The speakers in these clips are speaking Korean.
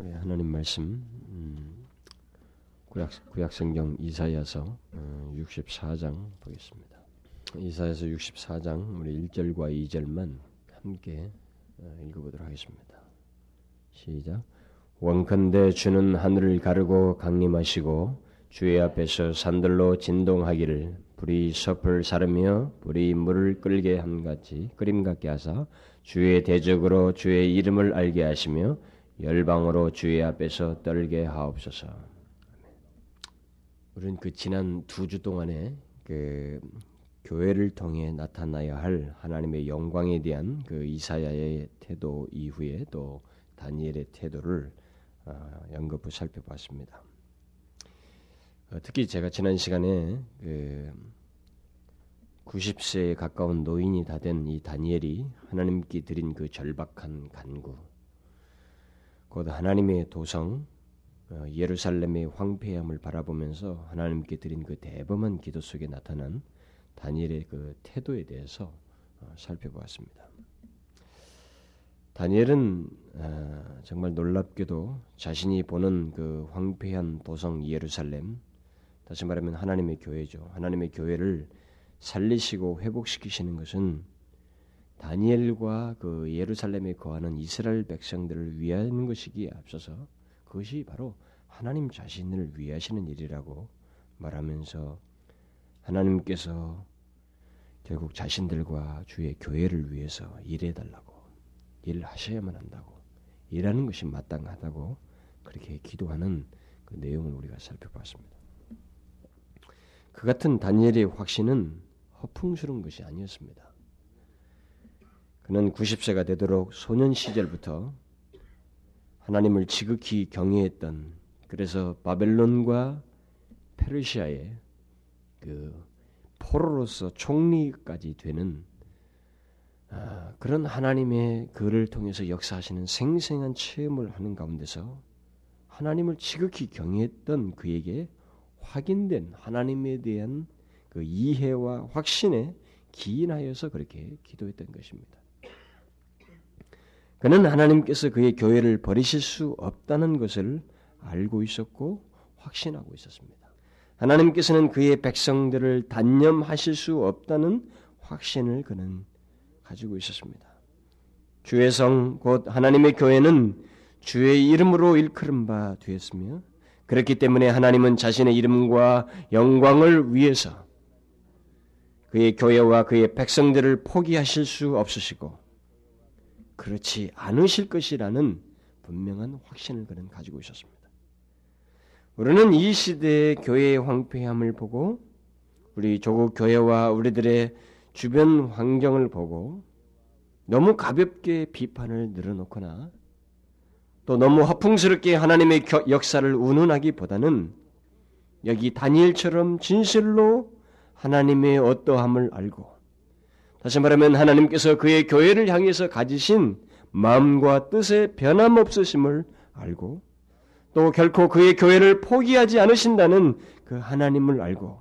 우리 하나님 말씀 음, 구약 구약 성경 이사야서 64장 어, 보겠습니다. 이사야서 64장 우리 1절과 2절만 함께 어, 읽어보도록 하겠습니다. 시작. 원컨대 주는 하늘을 가르고 강림하시고 주의 앞에서 산들로 진동하기를 불이 섭을 사르며 불이 물을 끓게 한같이 끓임 같게 하사 주의 대적으로 주의 이름을 알게 하시며 열방으로 주의 앞에서 떨게 하옵소서. 우리는 그 지난 두 주 동안에 그 교회를 통해 나타나야 할 하나님의 영광에 대한 그 이사야의 태도 이후에 또 다니엘의 태도를 어, 연거푸 살펴봤습니다. 어, 특히 제가 지난 시간에 그 90세에 가까운 노인이 다 된 이 다니엘이 하나님께 드린 그 절박한 간구, 곧 하나님의 도성 어, 예루살렘의 황폐함을 바라보면서 하나님께 드린 그 대범한 기도 속에 나타난 다니엘의 그 태도에 대해서 어, 살펴보았습니다. 다니엘은 어, 정말 놀랍게도 자신이 보는 그 황폐한 도성 예루살렘, 다시 말하면 하나님의 교회죠. 하나님의 교회를 살리시고 회복시키시는 것은 다니엘과 그 예루살렘에 거하는 이스라엘 백성들을 위하는 것이기에 앞서서 그것이 바로 하나님 자신을 위하시는 일이라고 말하면서 하나님께서 결국 자신들과 주의 교회를 위해서 일해 달라고 일을 하셔야만 한다고 일하는 것이 마땅하다고 그렇게 기도하는 그 내용을 우리가 살펴봤습니다. 그 같은 다니엘의 확신은 허풍스러운 것이 아니었습니다. 그는 90세가 되도록 소년 시절부터 하나님을 지극히 경외했던 그래서 바벨론과 페르시아의 그 포로로서 총리까지 되는 아, 그런 하나님의 그를 통해서 역사하시는 생생한 체험을 하는 가운데서 하나님을 지극히 경외했던 그에게 확인된 하나님에 대한 그 이해와 확신에 기인하여서 그렇게 기도했던 것입니다. 그는 하나님께서 그의 교회를 버리실 수 없다는 것을 알고 있었고 확신하고 있었습니다. 하나님께서는 그의 백성들을 단념하실 수 없다는 확신을 그는 가지고 있었습니다. 주의 성, 곧 하나님의 교회는 주의 이름으로 일컬은 바 되었으며, 그렇기 때문에 하나님은 자신의 이름과 영광을 위해서 그의 교회와 그의 백성들을 포기하실 수 없으시고, 그렇지 않으실 것이라는 분명한 확신을 그는 가지고 있었습니다. 우리는 이 시대의 교회의 황폐함을 보고 우리 조국 교회와 우리들의 주변 환경을 보고 너무 가볍게 비판을 늘어놓거나 또 너무 허풍스럽게 하나님의 역사를 운운하기보다는 여기 다니엘처럼 진실로 하나님의 어떠함을 알고 다시 말하면 하나님께서 그의 교회를 향해서 가지신 마음과 뜻의 변함없으심을 알고 또 결코 그의 교회를 포기하지 않으신다는 그 하나님을 알고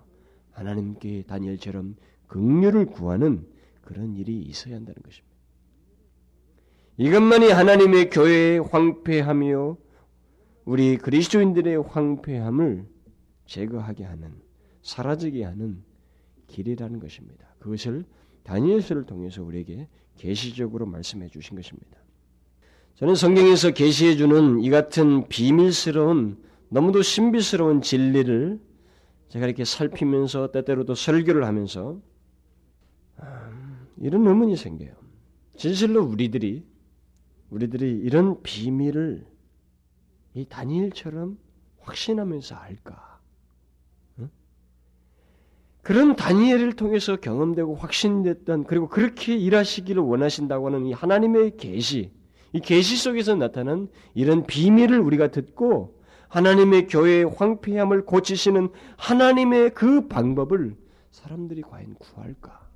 하나님께 다니엘처럼 긍휼을 구하는 그런 일이 있어야 한다는 것입니다. 이것만이 하나님의 교회의 황폐함이요 우리 그리스도인들의 황폐함을 제거하게 하는 사라지게 하는 길이라는 것입니다. 그것을 다니엘서를 통해서 우리에게 계시적으로 말씀해 주신 것입니다. 저는 성경에서 계시해 주는 이 같은 비밀스러운 너무도 신비스러운 진리를 제가 이렇게 살피면서 때때로도 설교를 하면서 음, 이런 의문이 생겨요. 진실로 우리들이 우리들이 이런 비밀을 이 다니엘처럼 확신하면서 알까? 그런 다니엘을 통해서 경험되고 확신됐던 그리고 그렇게 일하시기를 원하신다고 하는 이 하나님의 계시, 이 계시 속에서 나타난 이런 비밀을 우리가 듣고 하나님의 교회의 황폐함을 고치시는 하나님의 그 방법을 사람들이 과연 구할까?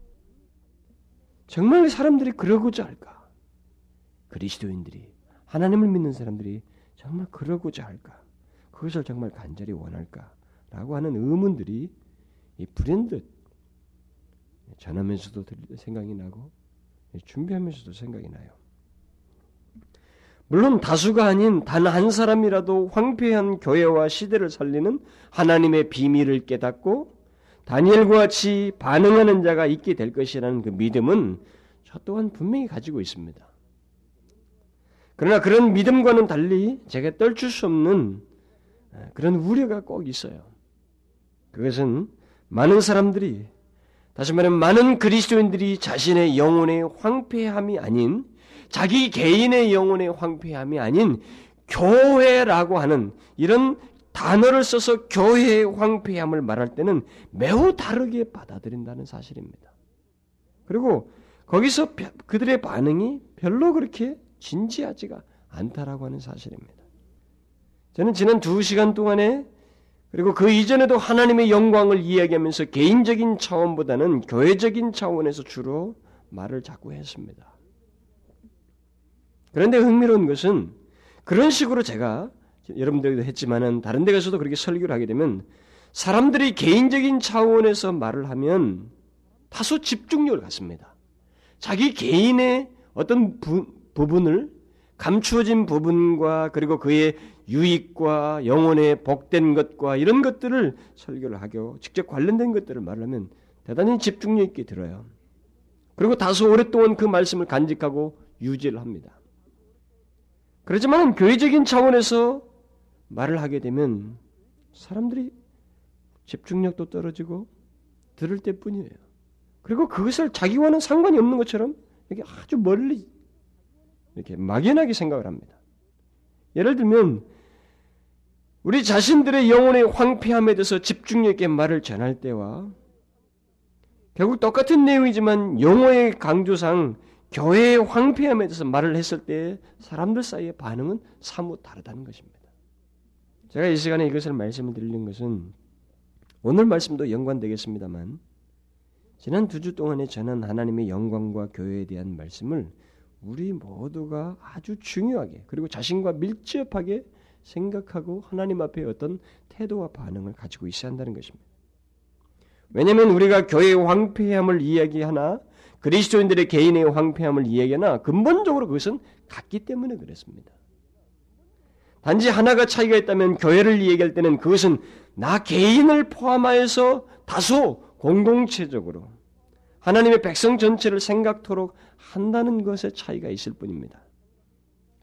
정말 사람들이 그러고자 할까? 그리스도인들이 하나님을 믿는 사람들이 정말 그러고자 할까? 그것을 정말 간절히 원할까? 라고 하는 의문들이 이 불현듯 전하면서도 생각이 나고 준비하면서도 생각이 나요. 물론 다수가 아닌 단 한 사람이라도 황폐한 교회와 시대를 살리는 하나님의 비밀을 깨닫고 다니엘과 같이 반응하는 자가 있게 될 것이라는 그 믿음은 저 또한 분명히 가지고 있습니다. 그러나 그런 믿음과는 달리 제가 떨칠 수 없는 그런 우려가 꼭 있어요. 그것은 많은 사람들이 다시 말하면 많은 그리스도인들이 자신의 영혼의 황폐함이 아닌 자기 개인의 영혼의 황폐함이 아닌 교회라고 하는 이런 단어를 써서 교회의 황폐함을 말할 때는 매우 다르게 받아들인다는 사실입니다. 그리고 거기서 그들의 반응이 별로 그렇게 진지하지가 않다라고 하는 사실입니다. 저는 지난 두 시간 동안에 그리고 그 이전에도 하나님의 영광을 이야기하면서 개인적인 차원보다는 교회적인 차원에서 주로 말을 자꾸 했습니다. 그런데 흥미로운 것은 그런 식으로 제가 여러분들도 했지만은 다른 데 가서도 그렇게 설교를 하게 되면 사람들이 개인적인 차원에서 말을 하면 다소 집중력을 갖습니다. 자기 개인의 어떤 부, 부분을 감추어진 부분과 그리고 그의 유익과 영혼의 복된 것과 이런 것들을 설교를 하고 직접 관련된 것들을 말하면 대단히 집중력 있게 들어요. 그리고 다소 오랫동안 그 말씀을 간직하고 유지를 합니다. 그렇지만 교회적인 차원에서 말을 하게 되면 사람들이 집중력도 떨어지고 들을 때뿐이에요. 그리고 그것을 자기와는 상관이 없는 것처럼 이렇게 아주 멀리 이렇게 막연하게 생각을 합니다. 예를 들면 우리 자신들의 영혼의 황폐함에 대해서 집중력 있게 말을 전할 때와 결국 똑같은 내용이지만 용어의 강조상 교회의 황폐함에 대해서 말을 했을 때 사람들 사이의 반응은 사뭇 다르다는 것입니다. 제가 이 시간에 이것을 말씀을 드리는 것은 오늘 말씀도 연관되겠습니다만 지난 두 주 동안에 전한 하나님의 영광과 교회에 대한 말씀을 우리 모두가 아주 중요하게 그리고 자신과 밀접하게 생각하고 하나님 앞에 어떤 태도와 반응을 가지고 있어야 한다는 것입니다. 왜냐하면 우리가 교회의 황폐함을 이야기하나 그리스도인들의 개인의 황폐함을 이야기하나 근본적으로 그것은 같기 때문에 그렇습니다. 단지 하나가 차이가 있다면 교회를 이야기할 때는 그것은 나 개인을 포함하여서 다소 공동체적으로 하나님의 백성 전체를 생각토록 한다는 것에 차이가 있을 뿐입니다.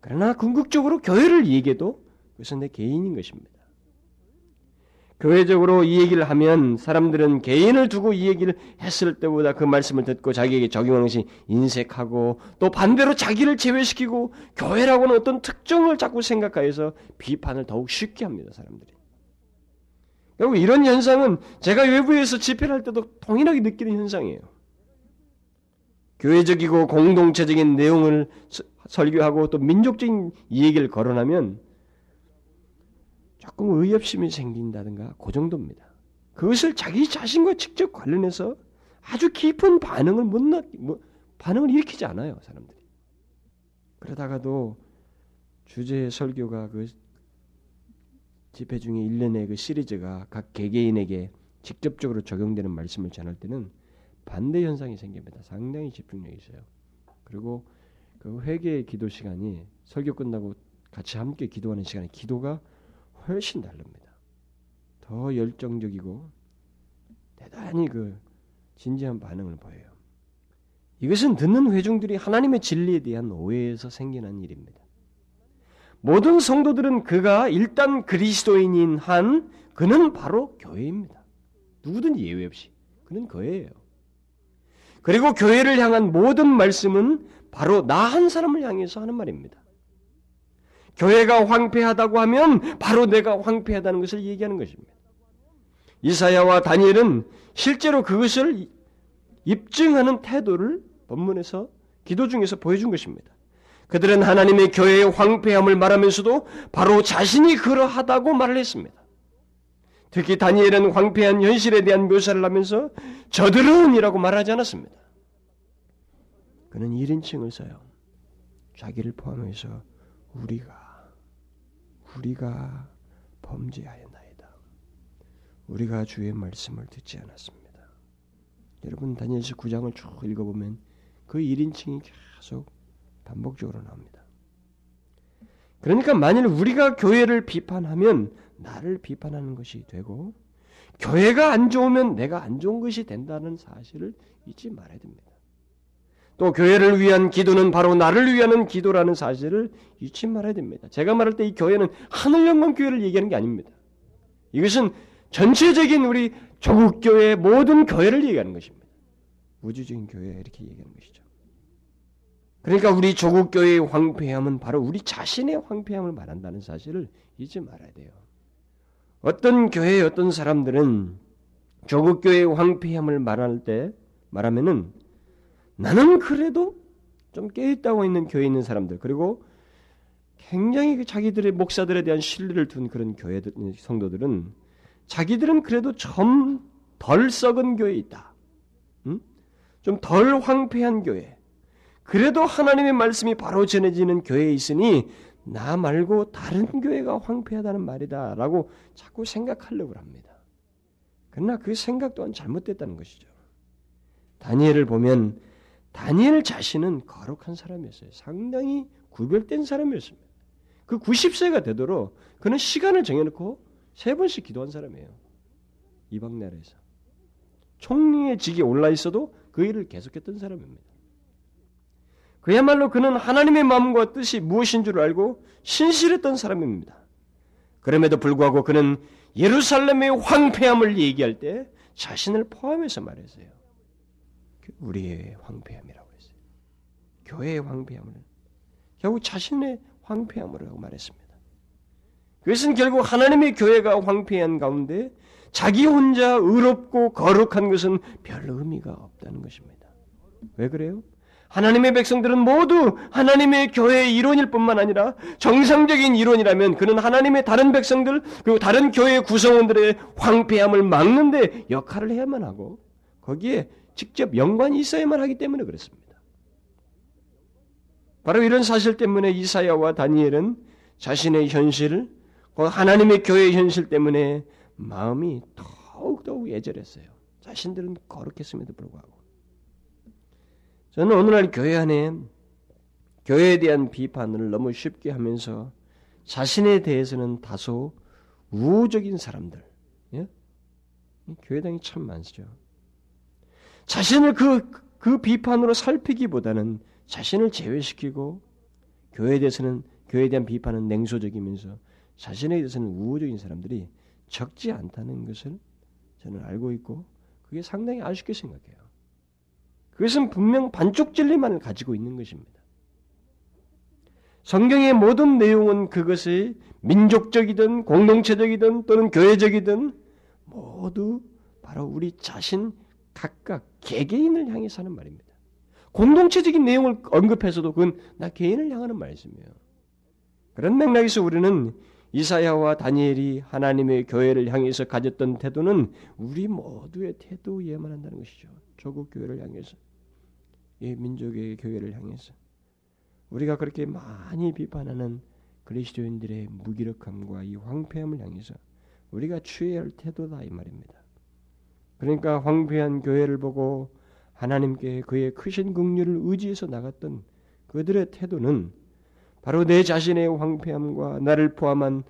그러나 궁극적으로 교회를 얘기해도 그것은 내 개인인 것입니다. 교회적으로 이 얘기를 하면 사람들은 개인을 두고 이 얘기를 했을 때보다 그 말씀을 듣고 자기에게 적용하는 것이 인색하고 또 반대로 자기를 제외시키고 교회라고는 어떤 특정을 자꾸 생각하여서 비판을 더욱 쉽게 합니다, 사람들이. 결국 이런 현상은 제가 외부에서 집회를 할 때도 동일하게 느끼는 현상이에요. 교회적이고 공동체적인 내용을 설교하고 또 민족적인 얘기를 거론하면 조금 의협심이 생긴다든가 그 정도입니다. 그것을 자기 자신과 직접 관련해서 아주 깊은 반응을 못 나, 뭐, 반응을 일으키지 않아요, 사람들이. 그러다가도 주제 설교가 그 집회 중에 1년의 그 시리즈가 각 개개인에게 직접적으로 적용되는 말씀을 전할 때는 반대 현상이 생깁니다. 상당히 집중력이 있어요. 그리고 그 회개의 기도 시간이 설교 끝나고 같이 함께 기도하는 시간에 기도가 훨씬 다릅니다. 더 열정적이고 대단히 그 진지한 반응을 보여요. 이것은 듣는 회중들이 하나님의 진리에 대한 오해에서 생기는 일입니다. 모든 성도들은 그가 일단 그리스도인인 한 그는 바로 교회입니다. 누구든 예외 없이 그는 교회예요. 그리고 교회를 향한 모든 말씀은 바로 나 한 사람을 향해서 하는 말입니다. 교회가 황폐하다고 하면 바로 내가 황폐하다는 것을 얘기하는 것입니다. 이사야와 다니엘은 실제로 그것을 입증하는 태도를 본문에서 기도 중에서 보여준 것입니다. 그들은 하나님의 교회의 황폐함을 말하면서도 바로 자신이 그러하다고 말을 했습니다. 특히 다니엘은 황폐한 현실에 대한 묘사를 하면서 저들은이라고 말하지 않았습니다. 그는 1인칭을 써요. 자기를 포함해서 우리가 우리가 범죄하였나이다. 우리가 주의 말씀을 듣지 않았습니다. 여러분 다니엘서 9장을 쭉 읽어보면 그 1인칭이 계속 반복적으로 나옵니다. 그러니까 만일 우리가 교회를 비판하면 나를 비판하는 것이 되고 교회가 안 좋으면 내가 안 좋은 것이 된다는 사실을 잊지 말아야 됩니다. 또 교회를 위한 기도는 바로 나를 위한 기도라는 사실을 잊지 말아야 됩니다. 제가 말할 때 이 교회는 하늘 영광 교회를 얘기하는 게 아닙니다. 이것은 전체적인 우리 조국 교회의 모든 교회를 얘기하는 것입니다. 우주적인 교회 이렇게 얘기하는 것이죠. 그러니까 우리 조국 교회의 황폐함은 바로 우리 자신의 황폐함을 말한다는 사실을 잊지 말아야 돼요. 어떤 교회의 어떤 사람들은 조국 교회의 황폐함을 말할 때 말하면은 나는 그래도 좀 깨있다고 있는 교회에 있는 사람들 그리고 굉장히 그 자기들의 목사들에 대한 신뢰를 둔 그런 교회 성도들은 자기들은 그래도 좀 덜 썩은 교회에 있다. 음? 좀덜 황폐한 교회. 그래도 하나님의 말씀이 바로 전해지는 교회에 있으니 나 말고 다른 교회가 황폐하다는 말이다라고 자꾸 생각하려고 합니다. 그러나 그 생각 또한 잘못됐다는 것이죠. 다니엘을 보면 다니엘 자신은 거룩한 사람이었어요. 상당히 구별된 사람이었습니다. 그 90세가 되도록 그는 시간을 정해놓고 세 번씩 기도한 사람이에요. 이방 나라에서. 총리의 직에 올라 있어도 그 일을 계속했던 사람입니다. 그야말로 그는 하나님의 마음과 뜻이 무엇인 줄 알고 신실했던 사람입니다. 그럼에도 불구하고 그는 예루살렘의 황폐함을 얘기할 때 자신을 포함해서 말했어요. 우리의 황폐함이라고 했어요. 교회의 황폐함을 결국 자신의 황폐함으로 말했습니다. 그것은 결국 하나님의 교회가 황폐한 가운데 자기 혼자 의롭고 거룩한 것은 별 의미가 없다는 것입니다. 왜 그래요? 하나님의 백성들은 모두 하나님의 교회의 이론일 뿐만 아니라 정상적인 이론이라면 그는 하나님의 다른 백성들 그리고 다른 교회 구성원들의 황폐함을 막는데 역할을 해야만 하고 거기에 직접 연관이 있어야만 하기 때문에 그렇습니다. 바로 이런 사실 때문에 이사야와 다니엘은 자신의 현실, 하나님의 교회의 현실 때문에 마음이 더욱더욱 예절했어요. 자신들은 거룩했음에도 불구하고. 저는 오늘날 교회 안에 교회에 대한 비판을 너무 쉽게 하면서 자신에 대해서는 다소 우호적인 사람들, 예? 교회당이 참 많죠. 자신을 그, 그 비판으로 살피기보다는 자신을 제외시키고 교회에 대해서는 교회에 대한 비판은 냉소적이면서 자신에 대해서는 우호적인 사람들이 적지 않다는 것을 저는 알고 있고 그게 상당히 아쉽게 생각해요. 그것은 분명 반쪽 진리만을 가지고 있는 것입니다. 성경의 모든 내용은 그것이 민족적이든 공동체적이든 또는 교회적이든 모두 바로 우리 자신 각각 개개인을 향해서 하는 말입니다. 공동체적인 내용을 언급해서도 그건 나 개인을 향하는 말씀이에요. 그런 맥락에서 우리는 이사야와 다니엘이 하나님의 교회를 향해서 가졌던 태도는 우리 모두의 태도에만 한다는 것이죠. 조국 교회를 향해서, 이 민족의 교회를 향해서 우리가 그렇게 많이 비판하는 그리스도인들의 무기력함과 이 황폐함을 향해서 우리가 취해야 할 태도다 이 말입니다. 그러니까 황폐한 교회를 보고 하나님께 그의 크신 긍휼을 의지해서 나갔던 그들의 태도는 바로 내 자신의 황폐함과 나를 포함한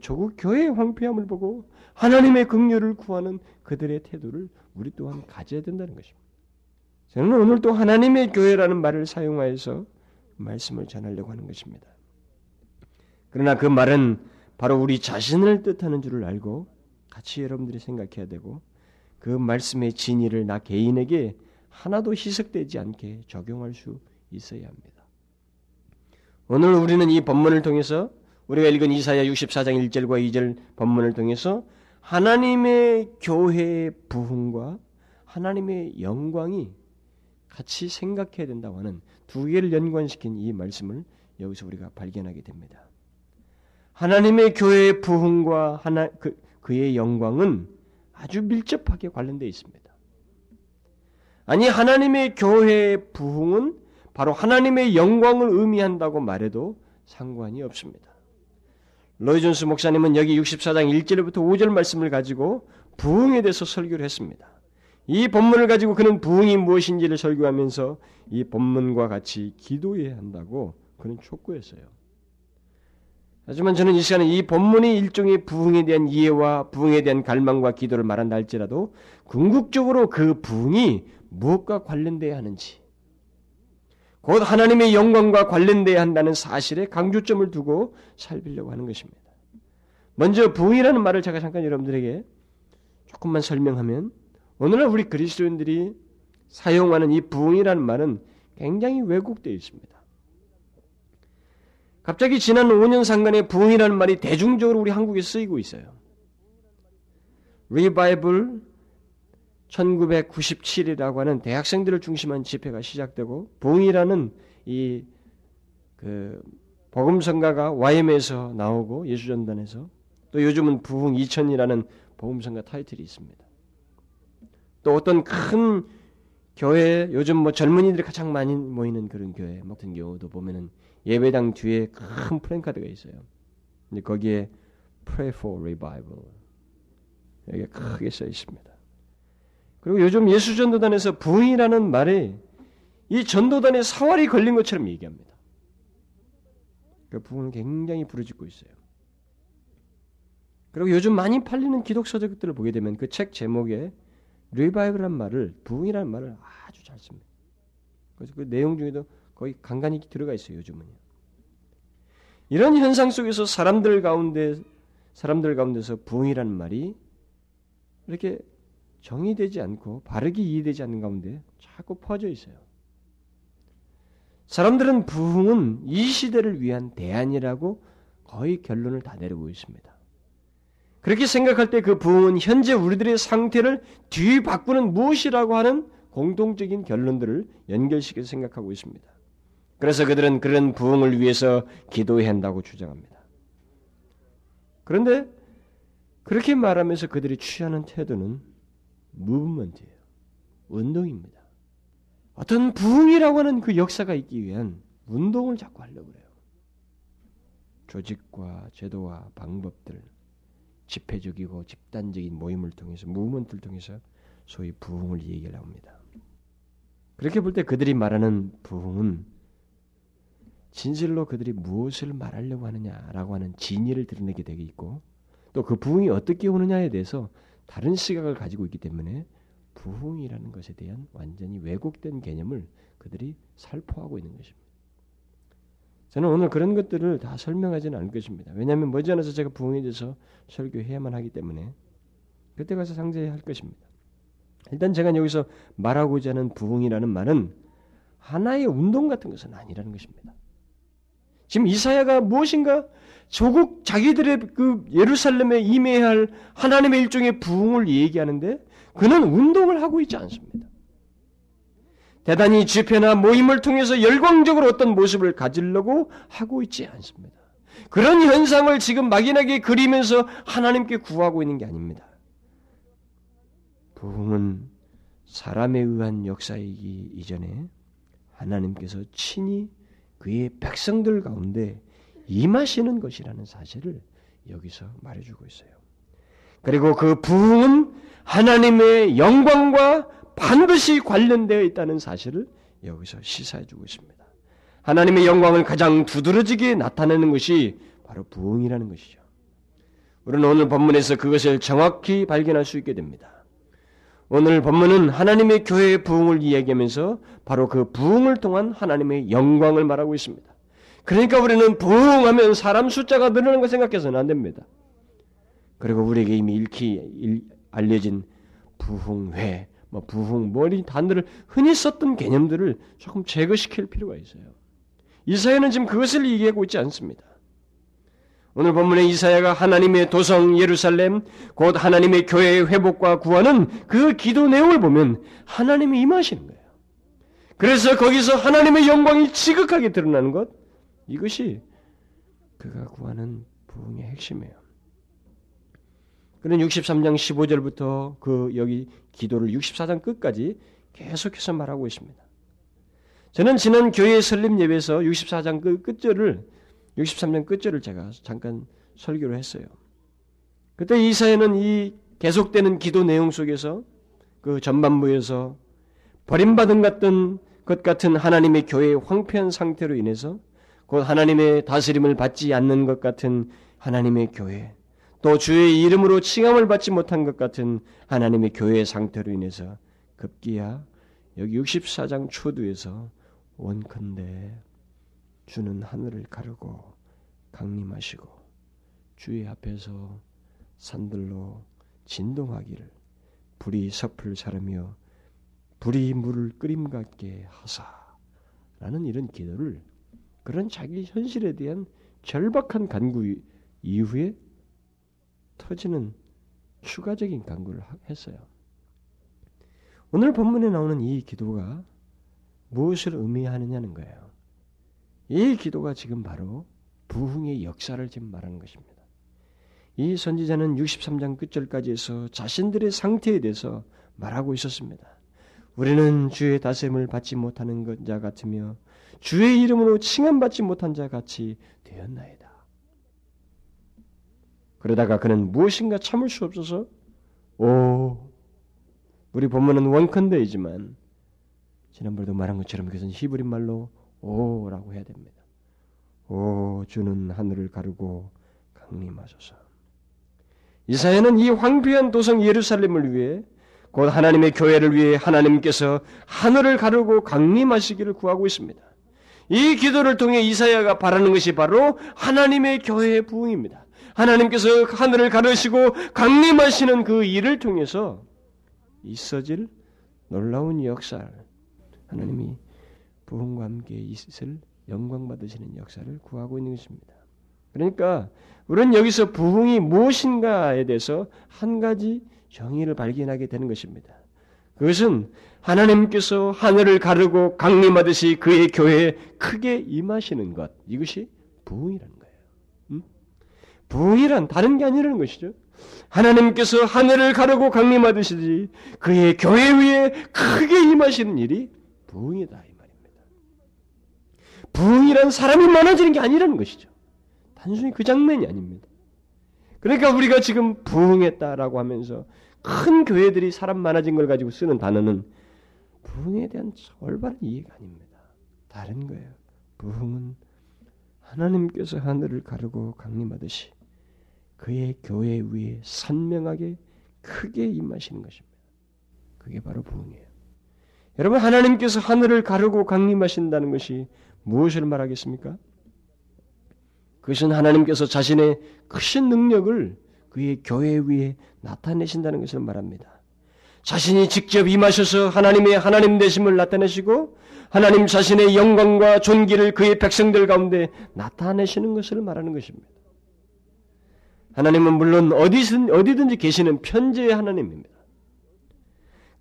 조국 교회의 황폐함을 보고 하나님의 긍휼을 구하는 그들의 태도를 우리 또한 가져야 된다는 것입니다. 저는 오늘 또 하나님의 교회라는 말을 사용하여서 말씀을 전하려고 하는 것입니다. 그러나 그 말은 바로 우리 자신을 뜻하는 줄을 알고 같이 여러분들이 생각해야 되고 그 말씀의 진리를 나 개인에게 하나도 희석되지 않게 적용할 수 있어야 합니다. 오늘 우리는 이 본문을 통해서 우리가 읽은 이사야 64장 1절과 2절 본문을 통해서 하나님의 교회의 부흥과 하나님의 영광이 같이 생각해야 된다고 하는 두 개를 연관시킨 이 말씀을 여기서 우리가 발견하게 됩니다. 하나님의 교회의 부흥과 하나, 그, 그의 영광은 아주 밀접하게 관련되어 있습니다. 아니 하나님의 교회의 부흥은 바로 하나님의 영광을 의미한다고 말해도 상관이 없습니다. 로이존스 목사님은 여기 64장 1절부터 5절 말씀을 가지고 부흥에 대해서 설교를 했습니다. 이 본문을 가지고 그는 부흥이 무엇인지를 설교하면서 이 본문과 같이 기도해야 한다고 그는 촉구했어요. 하지만 저는 이 시간에 이 본문이 일종의 부흥에 대한 이해와 부흥에 대한 갈망과 기도를 말한다 할지라도 궁극적으로 그 부흥이 무엇과 관련돼야 하는지 곧 하나님의 영광과 관련돼야 한다는 사실에 강조점을 두고 살피려고 하는 것입니다. 먼저 부흥이라는 말을 제가 잠깐 여러분들에게 조금만 설명하면 오늘날 우리 그리스도인들이 사용하는 이 부흥이라는 말은 굉장히 왜곡되어 있습니다. 갑자기 지난 5년 상간에 부흥이라는 말이 대중적으로 우리 한국에 쓰이고 있어요. 리바이블 1997이라고 하는 대학생들을 중심한 집회가 시작되고 부흥이라는 이 그 복음성가가 YM에서 나오고 예수전단에서 또 요즘은 부흥 2000이라는 복음성가 타이틀이 있습니다. 또 어떤 큰 교회 요즘 뭐 젊은이들이 가장 많이 모이는 그런 교회 같은 경우도 보면은 예배당 뒤에 큰 플랜카드가 있어요. 근데 거기에 Pray for Revival 여기 크게 써 있습니다. 그리고 요즘 예수 전도단에서 부흥이라는 말이 이 전도단의 사활이 걸린 것처럼 얘기합니다. 그 부흥을 굉장히 부르짖고 있어요. 그리고 요즘 많이 팔리는 기독 서적들을 보게 되면 그 책 제목에 리바이브란 말을 부흥이라는 말을 아주 잘 씁니다. 그래서 그 내용 중에도 거의 간간히 들어가 있어요. 요즘은요. 이런 현상 속에서 사람들 가운데 사람들 가운데서 부흥이라는 말이 이렇게 정의되지 않고 바르게 이해되지 않는 가운데 자꾸 퍼져 있어요. 사람들은 부흥은 이 시대를 위한 대안이라고 거의 결론을 다 내리고 있습니다. 그렇게 생각할 때 그 부흥은 현재 우리들의 상태를 뒤바꾸는 무엇이라고 하는 공통적인 결론들을 연결시켜서 생각하고 있습니다. 그래서 그들은 그런 부흥을 위해서 기도해야 한다고 주장합니다. 그런데 그렇게 말하면서 그들이 취하는 태도는 무브먼트예요. 운동입니다. 어떤 부흥이라고 하는 그 역사가 있기 위한 운동을 자꾸 하려고 그래요. 조직과 제도와 방법들, 집회적이고 집단적인 모임을 통해서 무브먼트를 통해서 소위 부흥을 얘기하려 합니다. 그렇게 볼 때 그들이 말하는 부흥은 진실로 그들이 무엇을 말하려고 하느냐라고 하는 진의를 드러내게 되게 있고 또 그 부흥이 어떻게 오느냐에 대해서 다른 시각을 가지고 있기 때문에 부흥이라는 것에 대한 완전히 왜곡된 개념을 그들이 살포하고 있는 것입니다. 저는 오늘 그런 것들을 다 설명하지는 않을 것입니다. 왜냐하면 머지않아서 제가 부흥에 대해서 설교해야만 하기 때문에 그때 가서 상세히 할 것입니다. 일단 제가 여기서 말하고자 하는 부흥이라는 말은 하나의 운동 같은 것은 아니라는 것입니다. 지금 이사야가 무엇인가 조국 자기들의 그 예루살렘에 임해야 할 하나님의 일종의 부흥을 얘기하는데 그는 운동을 하고 있지 않습니다. 대단히 집회나 모임을 통해서 열광적으로 어떤 모습을 가지려고 하고 있지 않습니다. 그런 현상을 지금 막연하게 그리면서 하나님께 구하고 있는 게 아닙니다. 부흥은 사람에 의한 역사이기 이전에 하나님께서 친히 그의 백성들 가운데 임하시는 것이라는 사실을 여기서 말해주고 있어요. 그리고 그 부흥은 하나님의 영광과 반드시 관련되어 있다는 사실을 여기서 시사해주고 있습니다. 하나님의 영광을 가장 두드러지게 나타내는 것이 바로 부흥이라는 것이죠. 우리는 오늘 본문에서 그것을 정확히 발견할 수 있게 됩니다. 오늘 본문은 하나님의 교회의 부흥을 이야기하면서 바로 그 부흥을 통한 하나님의 영광을 말하고 있습니다. 그러니까 우리는 부흥하면 사람 숫자가 늘어나는 걸 생각해서는 안 됩니다. 그리고 우리에게 이미 읽히 알려진 부흥회, 뭐 부흥, 머리 단들을 흔히 썼던 개념들을 조금 제거시킬 필요가 있어요. 이사야는 지금 그것을 얘기하고 있지 않습니다. 오늘 본문의 이사야가 하나님의 도성 예루살렘 곧 하나님의 교회의 회복과 구하는 그 기도 내용을 보면 하나님이 임하시는 거예요. 그래서 거기서 하나님의 영광이 지극하게 드러나는 것 이것이 그가 구하는 부흥의 핵심이에요. 그는 63장 15절부터 그 여기 기도를 64장 끝까지 계속해서 말하고 있습니다. 저는 지난 교회 설립 예배에서 64장 그 끝절을 63년 끝절을 제가 잠깐 설교를 했어요. 그때 이사야는 이 계속되는 기도 내용 속에서 그 전반부에서 버림받은 같던 것 같은 하나님의 교회의 황폐한 상태로 인해서 곧 하나님의 다스림을 받지 않는 것 같은 하나님의 교회, 또 주의 이름으로 칭함을 받지 못한 것 같은 하나님의 교회의 상태로 인해서 급기야 여기 64장 초두에서 원컨대 주는 하늘을 가르고 강림하시고 주의 앞에서 산들로 진동하기를 불이 섭을 자르며 불이 물을 끓임 같게 하사라는 이런 기도를 그런 자기 현실에 대한 절박한 간구 이후에 터지는 추가적인 간구를 했어요. 오늘 본문에 나오는 이 기도가 무엇을 의미하느냐는 거예요. 이 기도가 지금 바로 부흥의 역사를 지금 말하는 것입니다. 이 선지자는 63장 끝절까지 해서 자신들의 상태에 대해서 말하고 있었습니다. 우리는 주의 다스림을 받지 못하는 자 같으며 주의 이름으로 칭함받지 못한 자 같이 되었나이다. 그러다가 그는 무엇인가 참을 수 없어서 오 우리 본문은 원컨대이지만 지난번에도 말한 것처럼 그것은 히브리 말로 오라고 해야 됩니다. 오 주는 하늘을 가르고 강림하소서. 이사야는 이 황폐한 도성 예루살렘을 위해 곧 하나님의 교회를 위해 하나님께서 하늘을 가르고 강림하시기를 구하고 있습니다. 이 기도를 통해 이사야가 바라는 것이 바로 하나님의 교회의 부흥입니다. 하나님께서 하늘을 가르시고 강림하시는 그 일을 통해서 있어질 놀라운 역사를 하나님이 부흥과 함께 있을 영광 받으시는 역사를 구하고 있는 것입니다. 그러니까 우리는 여기서 부흥이 무엇인가에 대해서 한 가지 정의를 발견하게 되는 것입니다. 그것은 하나님께서 하늘을 가르고 강림하듯이 그의 교회에 크게 임하시는 것 이것이 부흥이라는 거예요. 음? 부흥이란 다른 게 아니라는 것이죠. 하나님께서 하늘을 가르고 강림하듯이 그의 교회 위에 크게 임하시는 일이 부흥이다. 부흥이란 사람이 많아지는 게 아니라는 것이죠. 단순히 그 장면이 아닙니다. 그러니까 우리가 지금 부흥했다라고 하면서 큰 교회들이 사람 많아진 걸 가지고 쓰는 단어는 부흥에 대한 올바른 이해가 아닙니다. 다른 거예요. 부흥은 하나님께서 하늘을 가르고 강림하듯이 그의 교회 위에 선명하게 크게 임하시는 것입니다. 그게 바로 부흥이에요. 여러분 하나님께서 하늘을 가르고 강림하신다는 것이 무엇을 말하겠습니까? 그것은 하나님께서 자신의 크신 능력을 그의 교회 위에 나타내신다는 것을 말합니다. 자신이 직접 임하셔서 하나님의 하나님 되심을 나타내시고 하나님 자신의 영광과 존귀를 그의 백성들 가운데 나타내시는 것을 말하는 것입니다. 하나님은 물론 어디든, 어디든지 계시는 편재의 하나님입니다.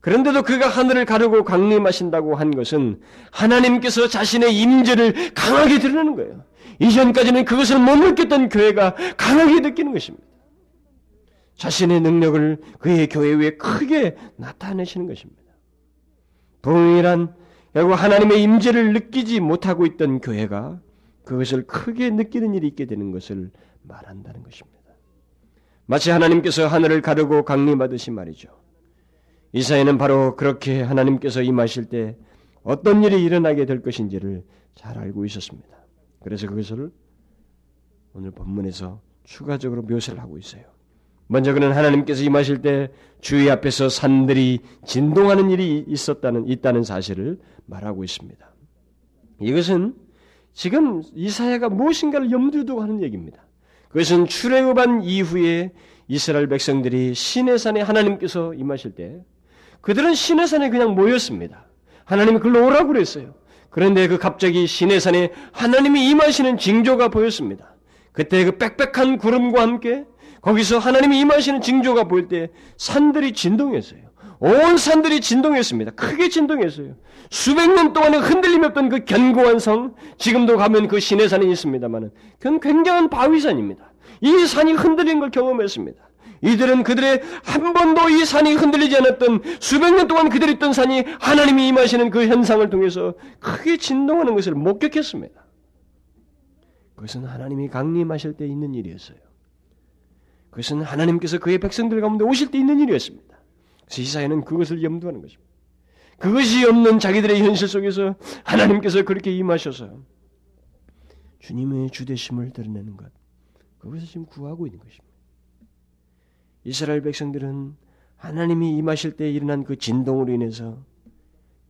그런데도 그가 하늘을 가르고 강림하신다고 한 것은 하나님께서 자신의 임재를 강하게 드러내는 거예요. 이전까지는 그것을 못 느꼈던 교회가 강하게 느끼는 것입니다. 자신의 능력을 그의 교회 위에 크게 나타내시는 것입니다. 부흥이란 결국 하나님의 임재를 느끼지 못하고 있던 교회가 그것을 크게 느끼는 일이 있게 되는 것을 말한다는 것입니다. 마치 하나님께서 하늘을 가르고 강림하듯이 말이죠. 이사야는 바로 그렇게 하나님께서 임하실 때 어떤 일이 일어나게 될 것인지를 잘 알고 있었습니다. 그래서 그것을 오늘 본문에서 추가적으로 묘사를 하고 있어요. 먼저 그는 하나님께서 임하실 때 주의 앞에서 산들이 진동하는 일이 있었다는 있다는 사실을 말하고 있습니다. 이것은 지금 이사야가 무엇인가를 염두에 두고 하는 얘기입니다. 그것은 출애굽한 이후에 이스라엘 백성들이 시내 산에 하나님께서 임하실 때 그들은 시내 산에 그냥 모였습니다. 하나님이 글로 오라고 그랬어요. 그런데 그 갑자기 시내 산에 하나님이 임하시는 징조가 보였습니다. 그때 그 빽빽한 구름과 함께 거기서 하나님이 임하시는 징조가 보일 때 산들이 진동했어요. 온 산들이 진동했습니다. 크게 진동했어요. 수백 년 동안에 흔들림이 없던 그 견고한 성, 지금도 가면 그 시내산이 있습니다만은, 그건 굉장한 바위산입니다. 이 산이 흔들린 걸 경험했습니다. 이들은 그들의 한 번도 이 산이 흔들리지 않았던 수백 년 동안 그들이 있던 산이 하나님이 임하시는 그 현상을 통해서 크게 진동하는 것을 목격했습니다. 그것은 하나님이 강림하실 때 있는 일이었어요. 그것은 하나님께서 그의 백성들 가운데 오실 때 있는 일이었습니다. 이사야는 그것을 염두하는 것입니다. 그것이 없는 자기들의 현실 속에서 하나님께서 그렇게 임하셔서 주님의 주대심을 드러내는 것. 그것을 지금 구하고 있는 것입니다. 이스라엘 백성들은 하나님이 임하실 때 일어난 그 진동으로 인해서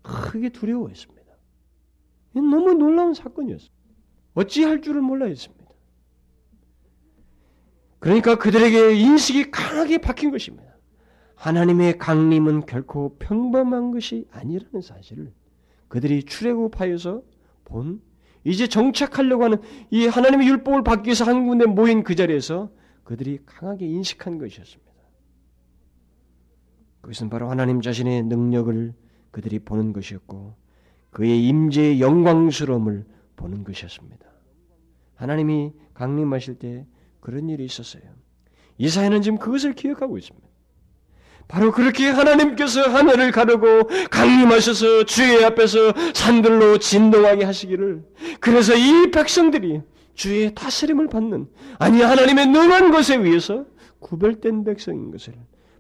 크게 두려워했습니다. 너무 놀라운 사건이었습니다. 어찌할 줄을 몰라 했습니다. 그러니까 그들에게 인식이 강하게 박힌 것입니다. 하나님의 강림은 결코 평범한 것이 아니라는 사실을 그들이 출애굽하여서 본 이제 정착하려고 하는 이 하나님의 율법을 받기 위해서 한 군데 모인 그 자리에서 그들이 강하게 인식한 것이었습니다. 그것은 바로 하나님 자신의 능력을 그들이 보는 것이었고 그의 임재의 영광스러움을 보는 것이었습니다. 하나님이 강림하실 때 그런 일이 있었어요. 이사야는 지금 그것을 기억하고 있습니다. 바로 그렇게 하나님께서 하늘을 가르고 강림하셔서 주의 앞에서 산들로 진동하게 하시기를 그래서 이 백성들이 주의 다스림을 받는 아니 하나님의 능한 것에 의해서 구별된 백성인 것을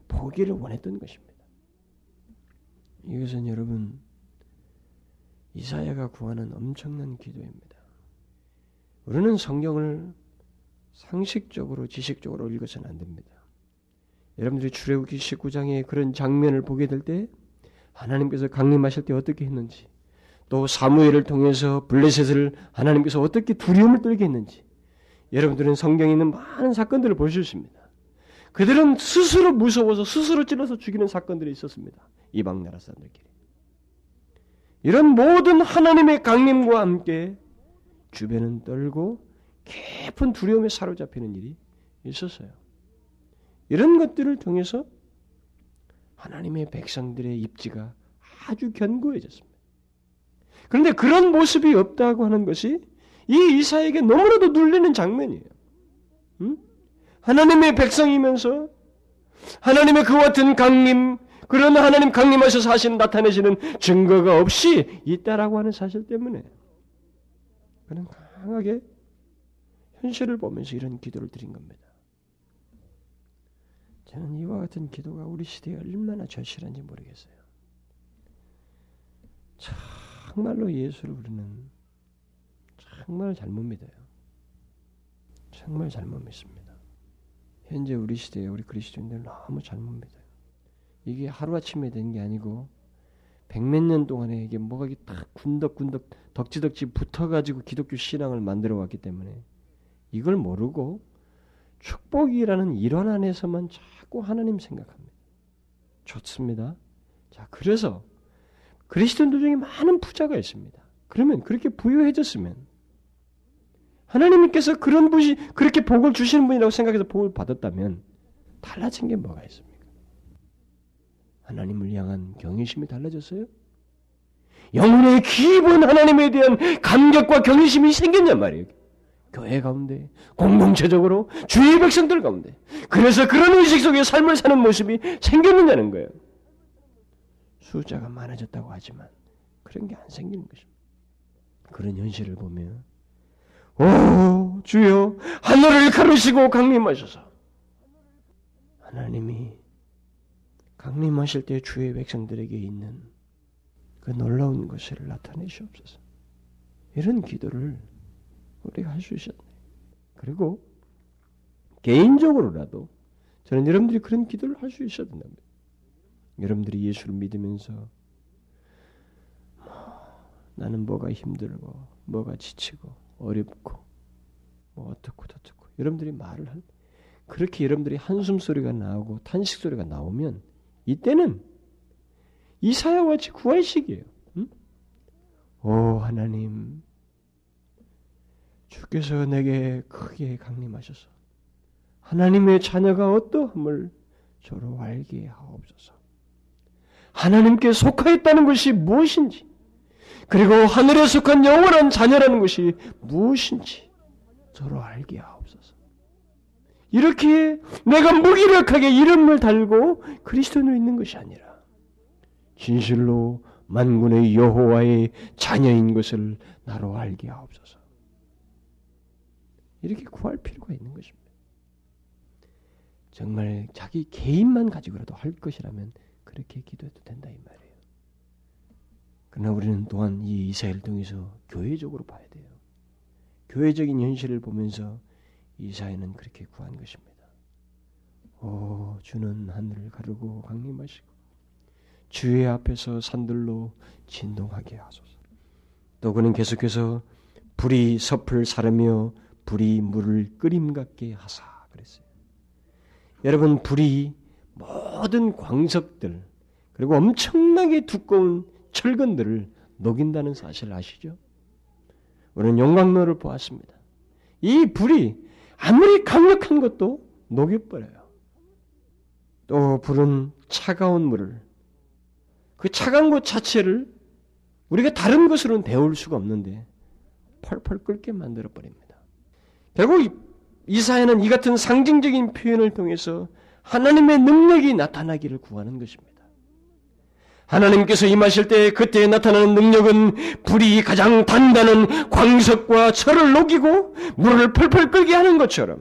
보기를 원했던 것입니다. 이것은 여러분 이사야가 구하는 엄청난 기도입니다. 우리는 성경을 상식적으로 지식적으로 읽어서는 안 됩니다. 여러분들이 출애굽기 19장의 그런 장면을 보게 될 때 하나님께서 강림하실 때 어떻게 했는지 또 사무엘을 통해서 블레셋을 하나님께서 어떻게 두려움을 떨게 했는지 여러분들은 성경에 있는 많은 사건들을 볼 수 있습니다. 그들은 스스로 무서워서 스스로 찔러서 죽이는 사건들이 있었습니다. 이방 나라 사람들끼리. 이런 모든 하나님의 강림과 함께 주변은 떨고 깊은 두려움에 사로잡히는 일이 있었어요. 이런 것들을 통해서 하나님의 백성들의 입지가 아주 견고해졌습니다. 그런데 그런 모습이 없다고 하는 것이 이 이사에게 너무나도 눌리는 장면이에요. 응? 하나님의 백성이면서 하나님의 그와 같은 강림, 그런 하나님 강림하셔서 하시는 나타내시는 증거가 없이 있다라고 하는 사실 때문에 그는 강하게 현실을 보면서 이런 기도를 드린 겁니다. 저는 이와 같은 기도가 우리 시대에 얼마나 절실한지 모르겠어요. 정말로 예수를 우리는 정말 잘못 믿어요. 정말 잘못 믿습니다. 현재 우리 시대에 우리 그리스도인들 너무 잘못 믿어요. 이게 하루아침에 된 게 아니고 백몇 년 동안에 이게 뭐가 딱 군덕군덕 덕지덕지 붙어가지고 기독교 신앙을 만들어 왔기 때문에 이걸 모르고 축복이라는 일원 안에서만 자꾸 하나님 생각합니다. 좋습니다. 자, 그래서 그리스도인들 중에 많은 부자가 있습니다. 그러면 그렇게 부유해졌으면 하나님께서 그런 분이 그렇게 복을 주시는 분이라고 생각해서 복을 받았다면 달라진 게 뭐가 있습니까? 하나님을 향한 경외심이 달라졌어요? 영혼의 깊은 하나님에 대한 감격과 경외심이 생겼냔 말이에요. 교회 가운데 공동체적으로 주의 백성들 가운데 그래서 그런 의식 속에 삶을 사는 모습이 생겼느냐는 거예요. 숫자가 많아졌다고 하지만 그런 게 안 생기는 것입니다. 그런 현실을 보면 오 주여 하늘을 가르시고 강림하셔서 하나님이 강림하실 때 주의 백성들에게 있는 그 놀라운 것을 나타내시옵소서. 이런 기도를 우리가 할 수 있었네. 그리고 개인적으로라도 저는 여러분들이 그런 기도를 할 수 있어야 된답니다. 여러분들이 예수를 믿으면서 뭐, 나는 뭐가 힘들고 뭐가 지치고 어렵고 뭐 어떻고 저떻고 여러분들이 말을 할 그렇게 여러분들이 한숨 소리가 나오고 탄식 소리가 나오면 이때는 이사야와 같이 구할 시기예요. 응? 오 하나님 주께서 내게 크게 강림하셔서 하나님의 자녀가 어떠함을 저로 알게 하옵소서. 하나님께 속하였다는 것이 무엇인지, 그리고 하늘에 속한 영원한 자녀라는 것이 무엇인지 저로 알게 하옵소서. 이렇게 내가 무기력하게 이름을 달고 그리스도인으로 있는 것이 아니라 진실로 만군의 여호와의 자녀인 것을 나로 알게 하옵소서. 이렇게 구할 필요가 있는 것입니다. 정말 자기 개인만 가지고라도 할 것이라면 그렇게 기도해도 된다 이 말이에요. 그러나 우리는 또한 이 이사야를 통해서 교회적으로 봐야 돼요. 교회적인 현실을 보면서 이사야는 그렇게 구한 것입니다. 오, 주는 하늘을 가르고 강림하시고 주의 앞에서 산들로 진동하게 하소서. 또 그는 계속해서 불이 섭을 사르며 불이 물을 끓임 같게 하사 그랬어요. 여러분 불이 모든 광석들 그리고 엄청나게 두꺼운 철근들을 녹인다는 사실 아시죠? 우리는 영광로를 보았습니다. 이 불이 아무리 강력한 것도 녹여버려요. 또 불은 차가운 물을 그 차가운 것 자체를 우리가 다른 것으로는 데울 수가 없는데 펄펄 끓게 만들어 버립니다. 결국 이사야는 이 같은 상징적인 표현을 통해서 하나님의 능력이 나타나기를 구하는 것입니다. 하나님께서 임하실 때 그때 나타나는 능력은 불이 가장 단단한 광석과 철을 녹이고 물을 펄펄 끓게 하는 것처럼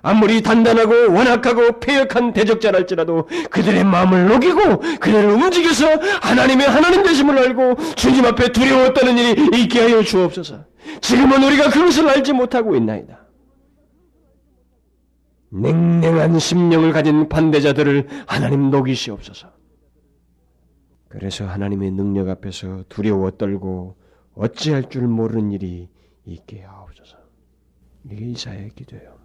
아무리 단단하고 완악하고 폐역한 대적자랄지라도 그들의 마음을 녹이고 그들을 움직여서 하나님의 하나님 되심을 알고 주님 앞에 두려워 떠는 일이 있게 하여 주옵소서. 지금은 우리가 그것을 알지 못하고 있나이다. 냉랭한 심령을 가진 반대자들을 하나님 녹이시옵소서. 그래서 하나님의 능력 앞에서 두려워 떨고 어찌할 줄 모르는 일이 있게 하옵소서. 이게 이사야의 기도예요.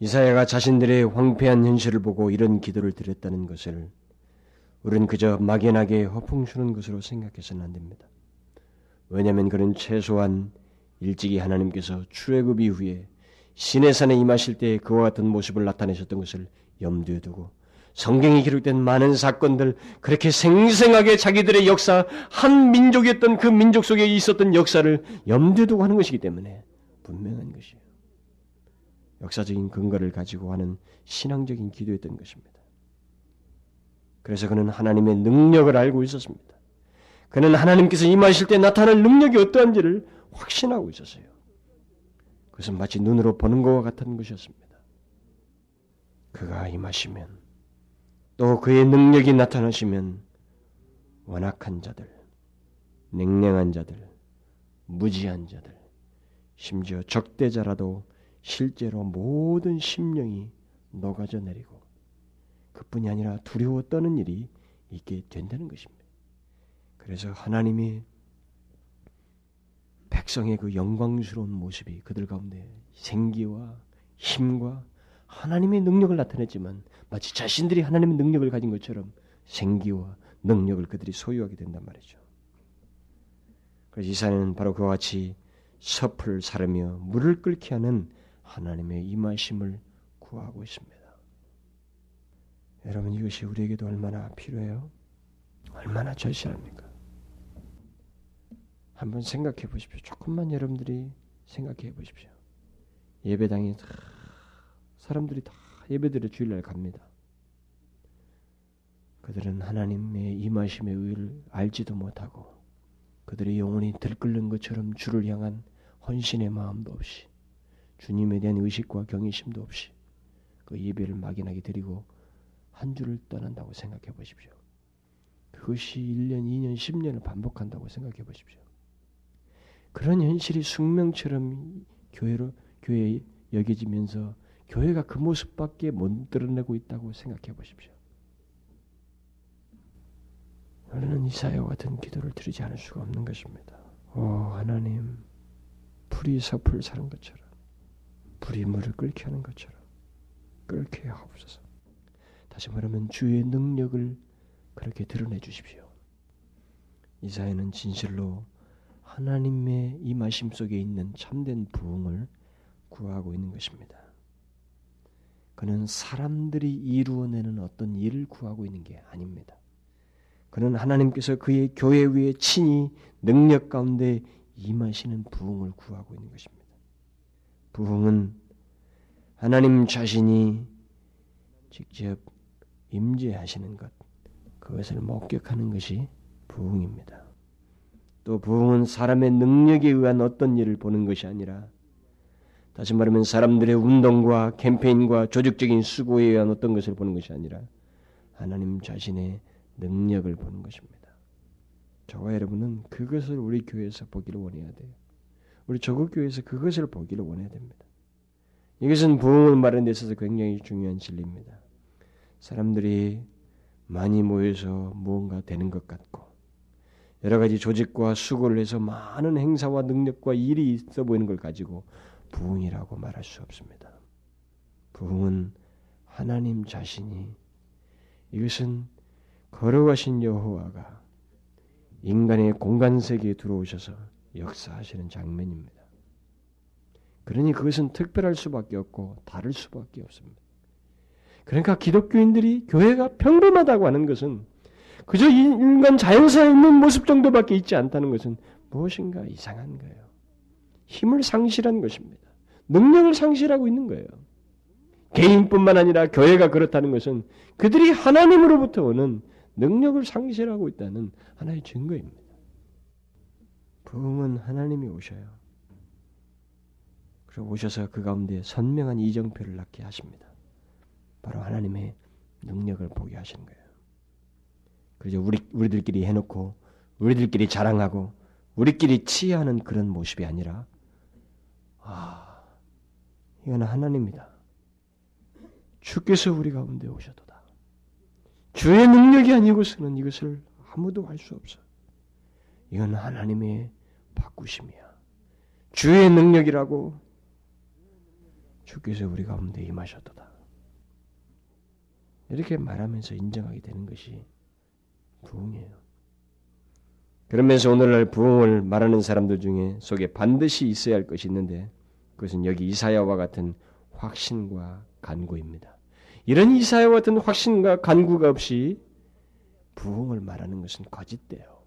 이사야가 자신들의 황폐한 현실을 보고 이런 기도를 드렸다는 것을 우리는 그저 막연하게 허풍스러운 것으로 생각해서는 안 됩니다. 왜냐하면 그는 최소한 일찍이 하나님께서 출애굽 이후에 시내산에 임하실 때 그와 같은 모습을 나타내셨던 것을 염두에 두고 성경에 기록된 많은 사건들 그렇게 생생하게 자기들의 역사 한 민족이었던 그 민족 속에 있었던 역사를 염두에 두고 하는 것이기 때문에 분명한 것이에요. 역사적인 근거를 가지고 하는 신앙적인 기도였던 것입니다. 그래서 그는 하나님의 능력을 알고 있었습니다. 그는 하나님께서 임하실 때 나타날 능력이 어떠한지를 확신하고 있었어요. 그것은 마치 눈으로 보는 것과 같은 것이었습니다. 그가 임하시면 또 그의 능력이 나타나시면 완악한 자들, 냉랭한 자들, 무지한 자들, 심지어 적대자라도 실제로 모든 심령이 녹아져 내리고 그뿐이 아니라 두려워 떠는 일이 있게 된다는 것입니다. 그래서 하나님이 백성의 그 영광스러운 모습이 그들 가운데 생기와 힘과 하나님의 능력을 나타냈지만 마치 자신들이 하나님의 능력을 가진 것처럼 생기와 능력을 그들이 소유하게 된단 말이죠. 그래서 이사는 바로 그와 같이 섭을 사르며 물을 끓게 하는 하나님의 임하심을 구하고 있습니다. 여러분 이것이 우리에게도 얼마나 필요해요? 얼마나 절실합니까? 한번 생각해 보십시오. 조금만 여러분들이 생각해 보십시오. 예배당에 다 사람들이 다 예배드려 주일날 갑니다. 그들은 하나님의 임하심의 의를 알지도 못하고 그들의 영혼이 들끓는 것처럼 주를 향한 헌신의 마음도 없이 주님에 대한 의식과 경외심도 없이 그 예배를 막연하게 드리고 한 주를 떠난다고 생각해 보십시오. 그것이 1년, 2년, 10년을 반복한다고 생각해 보십시오. 그런 현실이 숙명처럼 교회로 교회에 여겨지면서 교회가 그 모습밖에 못 드러내고 있다고 생각해 보십시오. 우리는 이사야와 같은 기도를 드리지 않을 수가 없는 것입니다. 오 하나님, 불이 섭을 사는 것처럼 불이 물을 끓게 하는 것처럼 끓게 하옵소서. 다시 말하면 주의 능력을 그렇게 드러내 주십시오. 이사야는 진실로 하나님의 임하심 속에 있는 참된 부흥을 구하고 있는 것입니다. 그는 사람들이 이루어내는 어떤 일을 구하고 있는 게 아닙니다. 그는 하나님께서 그의 교회 위에 친히 능력 가운데 임하시는 부흥을 구하고 있는 것입니다. 부흥은 하나님 자신이 직접 임재하시는 것, 그것을 목격하는 것이 부흥입니다. 또 부흥은 사람의 능력에 의한 어떤 일을 보는 것이 아니라 다시 말하면 사람들의 운동과 캠페인과 조직적인 수고에 의한 어떤 것을 보는 것이 아니라 하나님 자신의 능력을 보는 것입니다. 저와 여러분은 그것을 우리 교회에서 보기를 원해야 돼요. 우리 조국 교회에서 그것을 보기를 원해야 됩니다. 이것은 부흥을 말하는 데 있어서 굉장히 중요한 진리입니다. 사람들이 많이 모여서 무언가 되는 것 같고 여러 가지 조직과 수고를 해서 많은 행사와 능력과 일이 있어 보이는 걸 가지고 부흥이라고 말할 수 없습니다. 부흥은 하나님 자신이 이것은 걸어가신 여호와가 인간의 공간 세계에 들어오셔서 역사하시는 장면입니다. 그러니 그것은 특별할 수밖에 없고 다를 수밖에 없습니다. 그러니까 기독교인들이 교회가 평범하다고 하는 것은 그저 인간 자연사에 있는 모습 정도밖에 있지 않다는 것은 무엇인가 이상한 거예요. 힘을 상실한 것입니다. 능력을 상실하고 있는 거예요. 개인뿐만 아니라 교회가 그렇다는 것은 그들이 하나님으로부터 오는 능력을 상실하고 있다는 하나의 증거입니다. 부흥은 하나님이 오셔요. 그리고 오셔서 그 가운데 선명한 이정표를 낳게 하십니다. 바로 하나님의 능력을 보게 하시는 거예요. 그래서 우리 우리들끼리 해놓고 우리들끼리 자랑하고 우리끼리 치하는 그런 모습이 아니라 아 이건 하나님이다. 주께서 우리 가운데 오셔도다. 주의 능력이 아니고서는 이것을 아무도 할 수 없어. 이건 하나님의 바꾸심이야. 주의 능력이라고 주께서 우리 가운데 임하셨도다. 이렇게 말하면서 인정하게 되는 것이 부흥이에요. 그러면서 오늘날 부흥을 말하는 사람들 중에 속에 반드시 있어야 할 것이 있는데 그것은 여기 이사야와 같은 확신과 간구입니다. 이런 이사야와 같은 확신과 간구가 없이 부흥을 말하는 것은 거짓돼요.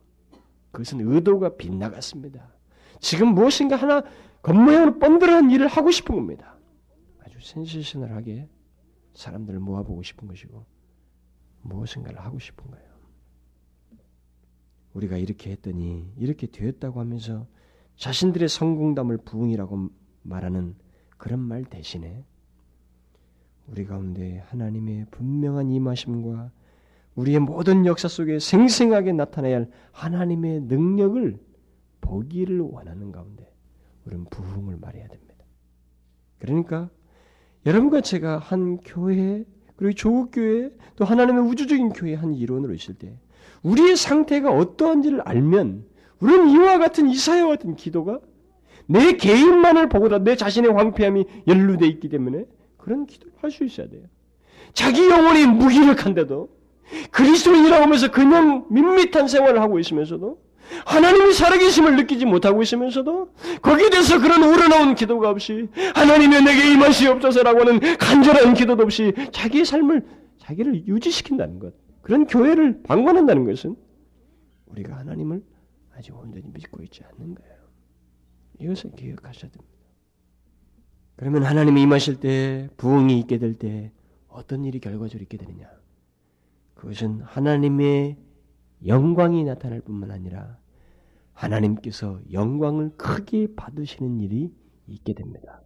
그것은 의도가 빗나갔습니다. 지금 무엇인가 하나 겉모양으로 번들어한 일을 하고 싶은 겁니다. 아주 센세셔널하게 사람들을 모아보고 싶은 것이고 무엇인가를 하고 싶은 거예요. 우리가 이렇게 했더니 이렇게 되었다고 하면서 자신들의 성공담을 부흥이라고 말하는 그런 말 대신에 우리 가운데 하나님의 분명한 임하심과 우리의 모든 역사 속에 생생하게 나타나야 할 하나님의 능력을 보기를 원하는 가운데 우리는 부흥을 말해야 됩니다. 그러니까 여러분과 제가 한 교회 그리고 조국 교회 또 하나님의 우주적인 교회 한 일원으로 있을 때 우리의 상태가 어떠한지를 알면 우리는 이와 같은 이사야와 같은 기도가 내 개인만을 보고다 내 자신의 황폐함이 연루되어 있기 때문에 그런 기도를 할 수 있어야 돼요. 자기 영혼이 무기력한데도 그리스도인이라고 하면서 그냥 밋밋한 생활을 하고 있으면서도 하나님이 살아계심을 느끼지 못하고 있으면서도 거기에 대해서 그런 우러나온 기도가 없이 하나님의 내게 임하시옵소서라고 하는 간절한 기도도 없이 자기의 삶을 자기를 유지시킨다는 것 그런 교회를 방관한다는 것은 우리가 하나님을 아직 온전히 믿고 있지 않는 거예요. 이것을 기억하셔야 됩니다. 그러면 하나님이 임하실 때 부흥이 있게 될 때 어떤 일이 결과적으로 있게 되느냐? 그것은 하나님의 영광이 나타날 뿐만 아니라 하나님께서 영광을 크게 받으시는 일이 있게 됩니다.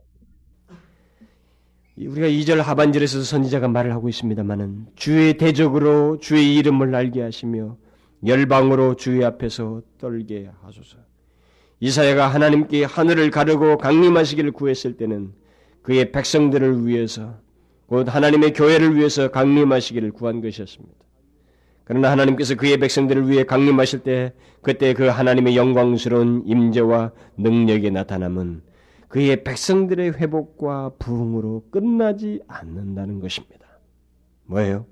우리가 2절 하반절에서 선지자가 말을 하고 있습니다만은 주의 대적으로 주의 이름을 알게 하시며 열방으로 주의 앞에서 떨게 하소서. 이사야가 하나님께 하늘을 가르고 강림하시기를 구했을 때는 그의 백성들을 위해서 곧 하나님의 교회를 위해서 강림하시기를 구한 것이었습니다. 그러나 하나님께서 그의 백성들을 위해 강림하실 때 그때 그 하나님의 영광스러운 임재와 능력의 나타남은 그의 백성들의 회복과 부흥으로 끝나지 않는다는 것입니다. 뭐예요?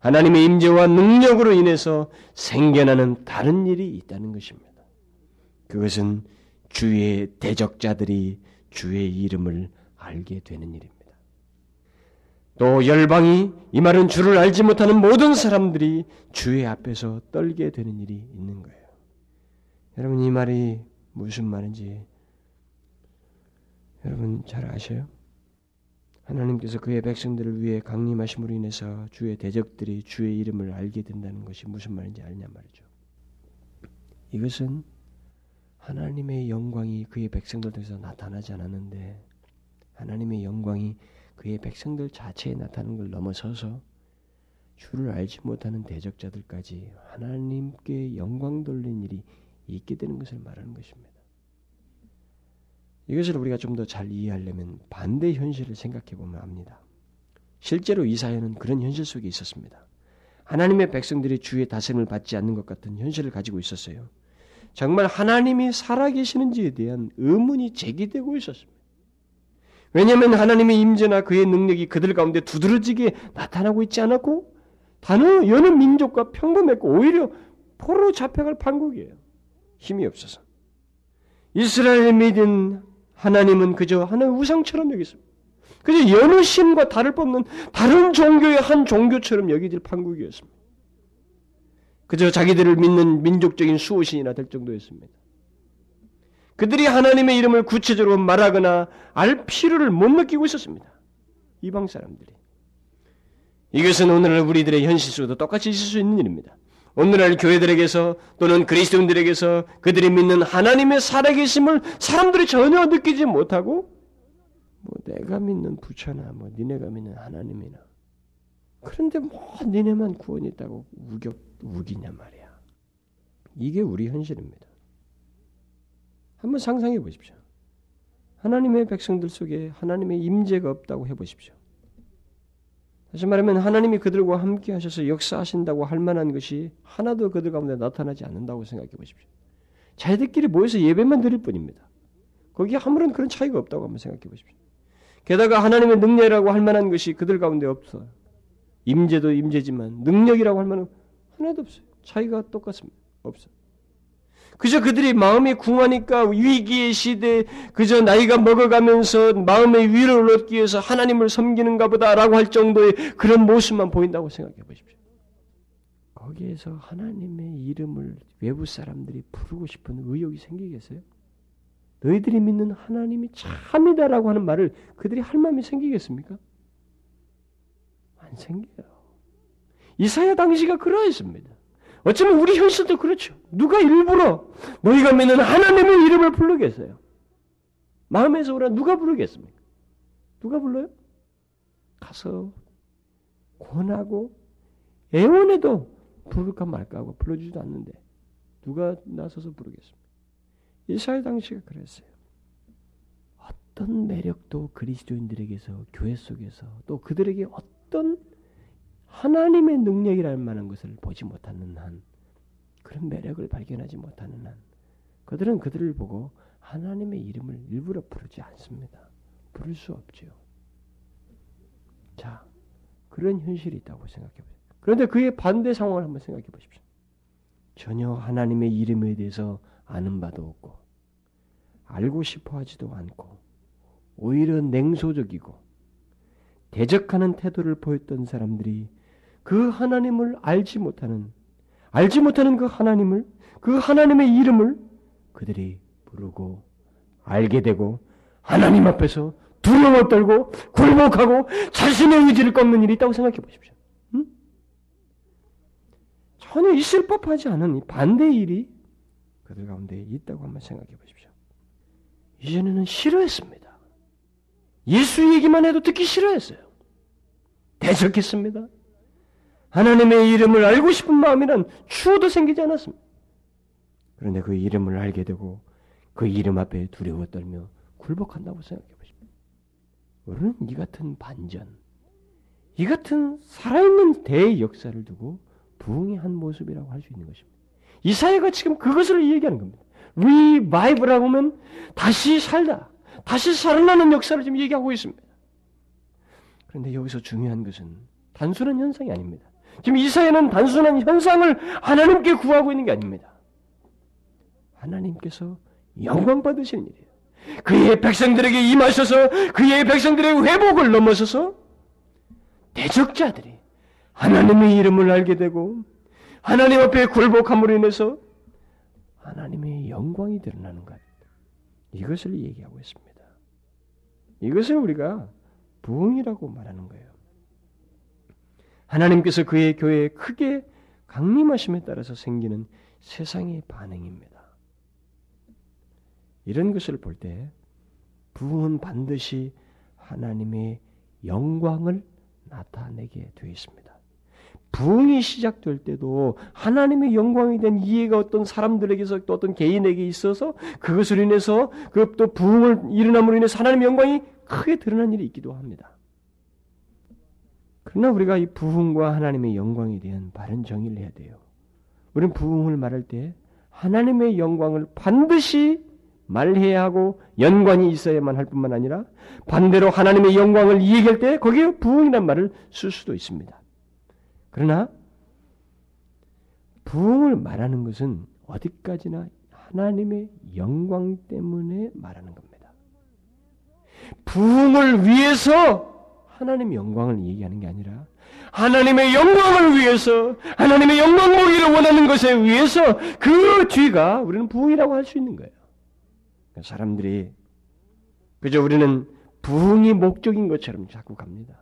하나님의 임재와 능력으로 인해서 생겨나는 다른 일이 있다는 것입니다. 그것은 주의 대적자들이 주의 이름을 알게 되는 일입니다. 또 열방이 이 말은 주를 알지 못하는 모든 사람들이 주의 앞에서 떨게 되는 일이 있는 거예요. 여러분 이 말이 무슨 말인지 여러분 잘 아셔요? 하나님께서 그의 백성들을 위해 강림하심으로 인해서 주의 대적들이 주의 이름을 알게 된다는 것이 무슨 말인지 알냐 말이죠. 이것은 하나님의 영광이 그의 백성들 통해서 나타나지 않았는데 하나님의 영광이 그의 백성들 자체에 나타나는 걸 넘어서서 주를 알지 못하는 대적자들까지 하나님께 영광 돌린 일이 있게 되는 것을 말하는 것입니다. 이것을 우리가 좀 더 잘 이해하려면 반대 현실을 생각해 보면 압니다. 실제로 이사야는 그런 현실 속에 있었습니다. 하나님의 백성들이 주의 다스림을 받지 않는 것 같은 현실을 가지고 있었어요. 정말 하나님이 살아계시는지에 대한 의문이 제기되고 있었습니다. 왜냐하면 하나님의 임재나 그의 능력이 그들 가운데 두드러지게 나타나고 있지 않았고 단어 여느 민족과 평범했고 오히려 포로 잡혀갈 판국이에요. 힘이 없어서. 이스라엘 믿은 하나님은 그저 하나의 우상처럼 여겼습니다. 그저 여느 신과 다를 바 없는 다른 종교의 한 종교처럼 여기질 판국이었습니다. 그저 자기들을 믿는 민족적인 수호신이나 될 정도였습니다. 그들이 하나님의 이름을 구체적으로 말하거나 알 필요를 못 느끼고 있었습니다. 이방 사람들이. 이것은 오늘날 우리들의 현실 속에도 똑같이 있을 수 있는 일입니다. 오늘날 교회들에게서 또는 그리스도인들에게서 그들이 믿는 하나님의 살아계심을 사람들이 전혀 느끼지 못하고 뭐 내가 믿는 부처나 뭐 니네가 믿는 하나님이나 그런데 뭐 니네만 구원이 있다고 우겨 우기냐 말이야. 이게 우리 현실입니다. 한번 상상해 보십시오. 하나님의 백성들 속에 하나님의 임재가 없다고 해 보십시오. 다시 말하면 하나님이 그들과 함께 하셔서 역사하신다고 할 만한 것이 하나도 그들 가운데 나타나지 않는다고 생각해 보십시오. 자기들끼리 모여서 예배만 드릴 뿐입니다. 거기에 아무런 그런 차이가 없다고 한번 생각해 보십시오. 게다가 하나님의 능력이라고 할 만한 것이 그들 가운데 없어요. 임재도 임재지만 능력이라고 할 만한 하나도 없어요. 차이가 똑같습니다. 없어요. 그저 그들이 마음이 궁하니까 위기의 시대 그저 나이가 먹어가면서 마음의 위로를 얻기 위해서 하나님을 섬기는가 보다라고 할 정도의 그런 모습만 보인다고 생각해 보십시오. 거기에서 하나님의 이름을 외부 사람들이 부르고 싶은 의욕이 생기겠어요? 너희들이 믿는 하나님이 참이다라고 하는 말을 그들이 할 마음이 생기겠습니까? 안 생겨요. 이사야 당시가 그러했습니다. 어쩌면 우리 현실도 그렇죠. 누가 일부러 너희가 믿는 하나님의 이름을 부르겠어요? 마음에서 오라 누가 부르겠습니까? 누가 불러요? 가서 권하고 애원해도 부를까 말까 하고 불러주지도 않는데 누가 나서서 부르겠습니까? 이스라엘 당시가 그랬어요. 어떤 매력도 그리스도인들에게서 교회 속에서 또 그들에게 어떤 하나님의 능력이라는 만한 것을 보지 못하는 한 그런 매력을 발견하지 못하는 한 그들은 그들을 보고 하나님의 이름을 일부러 부르지 않습니다. 부를 수 없죠. 자, 그런 현실이 있다고 생각해 보세요. 그런데 그의 반대 상황을 한번 생각해 보십시오. 전혀 하나님의 이름에 대해서 아는 바도 없고 알고 싶어 하지도 않고 오히려 냉소적이고 대적하는 태도를 보였던 사람들이 그 하나님을 알지 못하는 알지 못하는 그 하나님을 그 하나님의 이름을 그들이 부르고 알게 되고 하나님 앞에서 두려워 떨고 굴복하고 자신의 의지를 꺾는 일이 있다고 생각해 보십시오. 응? 전혀 있을 법하지 않은 이 반대의 일이 그들 가운데 있다고 한번 생각해 보십시오. 이전에는 싫어했습니다. 예수 얘기만 해도 듣기 싫어했어요. 대적했습니다. 하나님의 이름을 알고 싶은 마음이란 추호도 생기지 않았습니다. 그런데 그 이름을 알게 되고 그 이름 앞에 두려워 떨며 굴복한다고 생각해 보십시오. 우리는 이 같은 반전, 이 같은 살아있는 대 역사를 두고 부흥의 한 모습이라고 할 수 있는 것입니다. 이사야가 지금 그것을 얘기하는 겁니다. revive라고 하면 다시 살다, 다시 살아나는 역사를 지금 얘기하고 있습니다. 그런데 여기서 중요한 것은 단순한 현상이 아닙니다. 지금 이사야는 단순한 현상을 하나님께 구하고 있는 게 아닙니다. 하나님께서 영광 받으시는 일이에요. 그의 백성들에게 임하셔서 그의 백성들의 회복을 넘어서서 대적자들이 하나님의 이름을 알게 되고 하나님 앞에 굴복함으로 인해서 하나님의 영광이 드러나는 것. 이것을 얘기하고 있습니다. 이것을 우리가 부흥이라고 말하는 거예요. 하나님께서 그의 교회에 크게 강림하심에 따라서 생기는 세상의 반응입니다. 이런 것을 볼 때 부흥은 반드시 하나님의 영광을 나타내게 되어 있습니다. 부흥이 시작될 때도 하나님의 영광이 된 이해가 어떤 사람들에게서 또 어떤 개인에게 있어서 그것을 인해서 그 또 부흥을 일어남으로 인해서 하나님의 영광이 크게 드러난 일이 있기도 합니다. 그러나 우리가 이 부흥과 하나님의 영광에 대한 바른 정의를 해야 돼요. 우리는 부흥을 말할 때 하나님의 영광을 반드시 말해야 하고 연관이 있어야만 할 뿐만 아니라 반대로 하나님의 영광을 이야기할 때 거기에 부흥이란 말을 쓸 수도 있습니다. 그러나 부흥을 말하는 것은 어디까지나 하나님의 영광 때문에 말하는 겁니다. 부흥을 위해서 하나님의 영광을 얘기하는 게 아니라 하나님의 영광을 위해서 하나님의 영광 보기를 원하는 것에 의해서 그 뒤가 우리는 부흥이라고 할 수 있는 거예요. 사람들이 그저 우리는 부흥이 목적인 것처럼 자꾸 갑니다.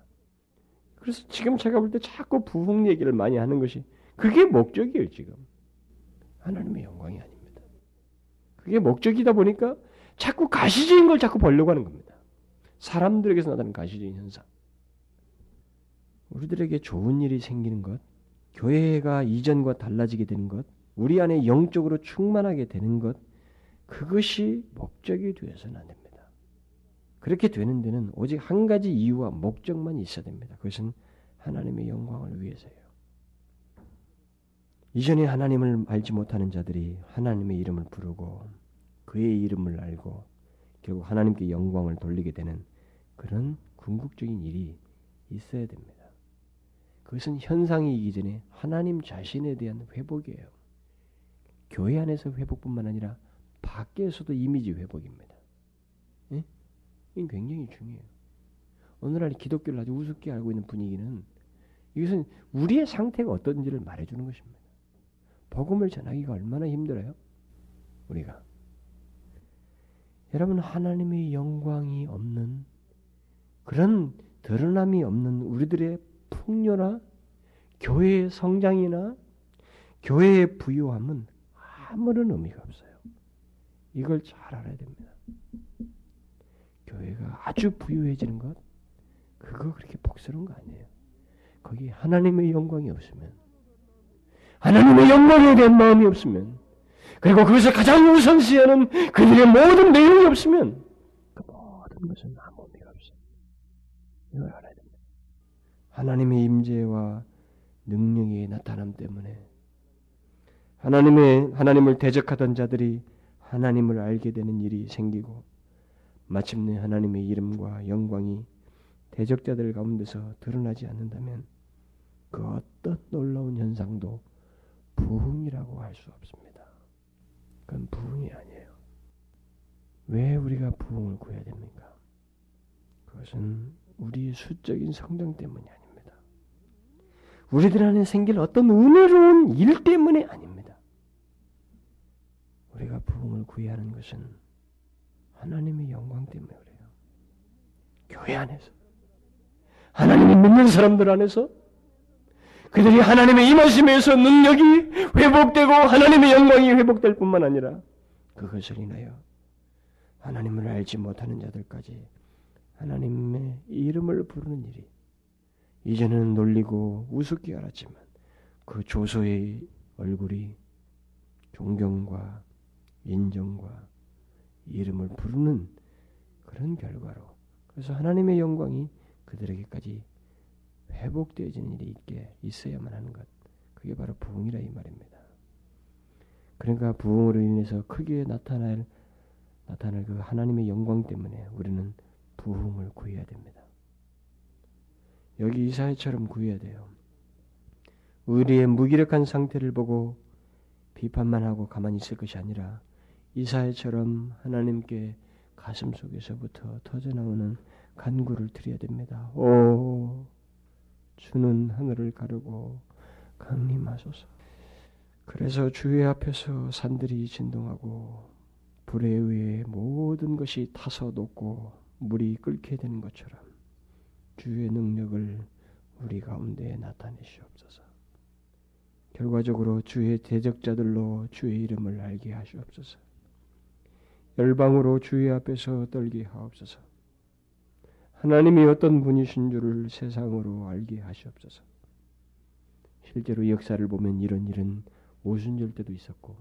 그래서 지금 제가 볼 때 자꾸 부흥 얘기를 많이 하는 것이 그게 목적이에요, 지금. 하나님의 영광이 아닙니다. 그게 목적이다 보니까 자꾸 가시적인 걸 자꾸 보려고 하는 겁니다. 사람들에게서 나타나는 가시적인 현상. 우리들에게 좋은 일이 생기는 것, 교회가 이전과 달라지게 되는 것, 우리 안에 영적으로 충만하게 되는 것, 그것이 목적이 되어서는 안 됩니다. 그렇게 되는 데는 오직 한 가지 이유와 목적만 있어야 됩니다. 그것은 하나님의 영광을 위해서예요. 이전에 하나님을 알지 못하는 자들이 하나님의 이름을 부르고 그의 이름을 알고 결국 하나님께 영광을 돌리게 되는 그런 궁극적인 일이 있어야 됩니다. 그것은 현상이기 전에 하나님 자신에 대한 회복이에요. 교회 안에서 회복뿐만 아니라 밖에서도 이미지 회복입니다. 예? 이건 굉장히 중요해요. 오늘날 기독교를 아주 우습게 알고 있는 분위기는 이것은 우리의 상태가 어떤지를 말해주는 것입니다. 복음을 전하기가 얼마나 힘들어요? 우리가 여러분 하나님의 영광이 없는 그런 드러남이 없는 우리들의 풍요나 교회의 성장이나 교회의 부유함은 아무런 의미가 없어요. 이걸 잘 알아야 됩니다. 교회가 아주 부유해지는 것, 그거 그렇게 복스러운 거 아니에요. 거기 하나님의 영광이 없으면, 하나님의 영광에 대한 마음이 없으면, 그리고 그것을 가장 우선시하는 그들의 모든 내용이 없으면, 그 모든 것은 아무 의미가 없어요. 이걸 됩니다. 하나님의 임재와 능력의 나타남 때문에 하나님의 하나님을 대적하던 자들이 하나님을 알게 되는 일이 생기고 마침내 하나님의 이름과 영광이 대적자들 가운데서 드러나지 않는다면 그 어떤 놀라운 현상도 부흥이라고 할 수 없습니다. 그건 부흥이 아니에요. 왜 우리가 부흥을 구해야 됩니까? 그것은 우리의 수적인 성장 때문이 아닙니다. 우리들 안에 생길 어떤 은혜로운 일 때문에 아닙니다. 우리가 부흥을 구해야 하는 것은 하나님의 영광 때문에 그래요. 교회 안에서 하나님이 믿는 사람들 안에서 그들이 하나님의 임하심에서 능력이 회복되고 하나님의 영광이 회복될 뿐만 아니라 그것을 인하여 하나님을 알지 못하는 자들까지 하나님의 이름을 부르는 일이 이제는 놀리고 우습게 알았지만 그 조소의 얼굴이 존경과 인정과 이름을 부르는 그런 결과로 그래서 하나님의 영광이 그들에게까지 회복되어지는 일이 있게 있어야만 하는 것 그게 바로 부흥이라 이 말입니다. 그러니까 부흥으로 인해서 크게 나타날 나타날 그 하나님의 영광 때문에 우리는 부흥을 구해야 됩니다. 여기 이사야처럼 구해야 돼요. 우리의 무기력한 상태를 보고 비판만 하고 가만히 있을 것이 아니라 이사야처럼 하나님께 가슴 속에서부터 터져나오는 간구를 드려야 됩니다. 오, 주는 하늘을 가르고 강림하소서. 그래서 주의 앞에서 산들이 진동하고 불에 의해 모든 것이 타서 녹고 물이 끓게 되는 것처럼 주의 능력을 우리 가운데 나타내시옵소서. 결과적으로 주의 대적자들로 주의 이름을 알게 하시옵소서. 열방으로 주의 앞에서 떨게 하옵소서. 하나님이 어떤 분이신 줄을 세상으로 알게 하시옵소서. 실제로 역사를 보면 이런 일은 오순절 때도 있었고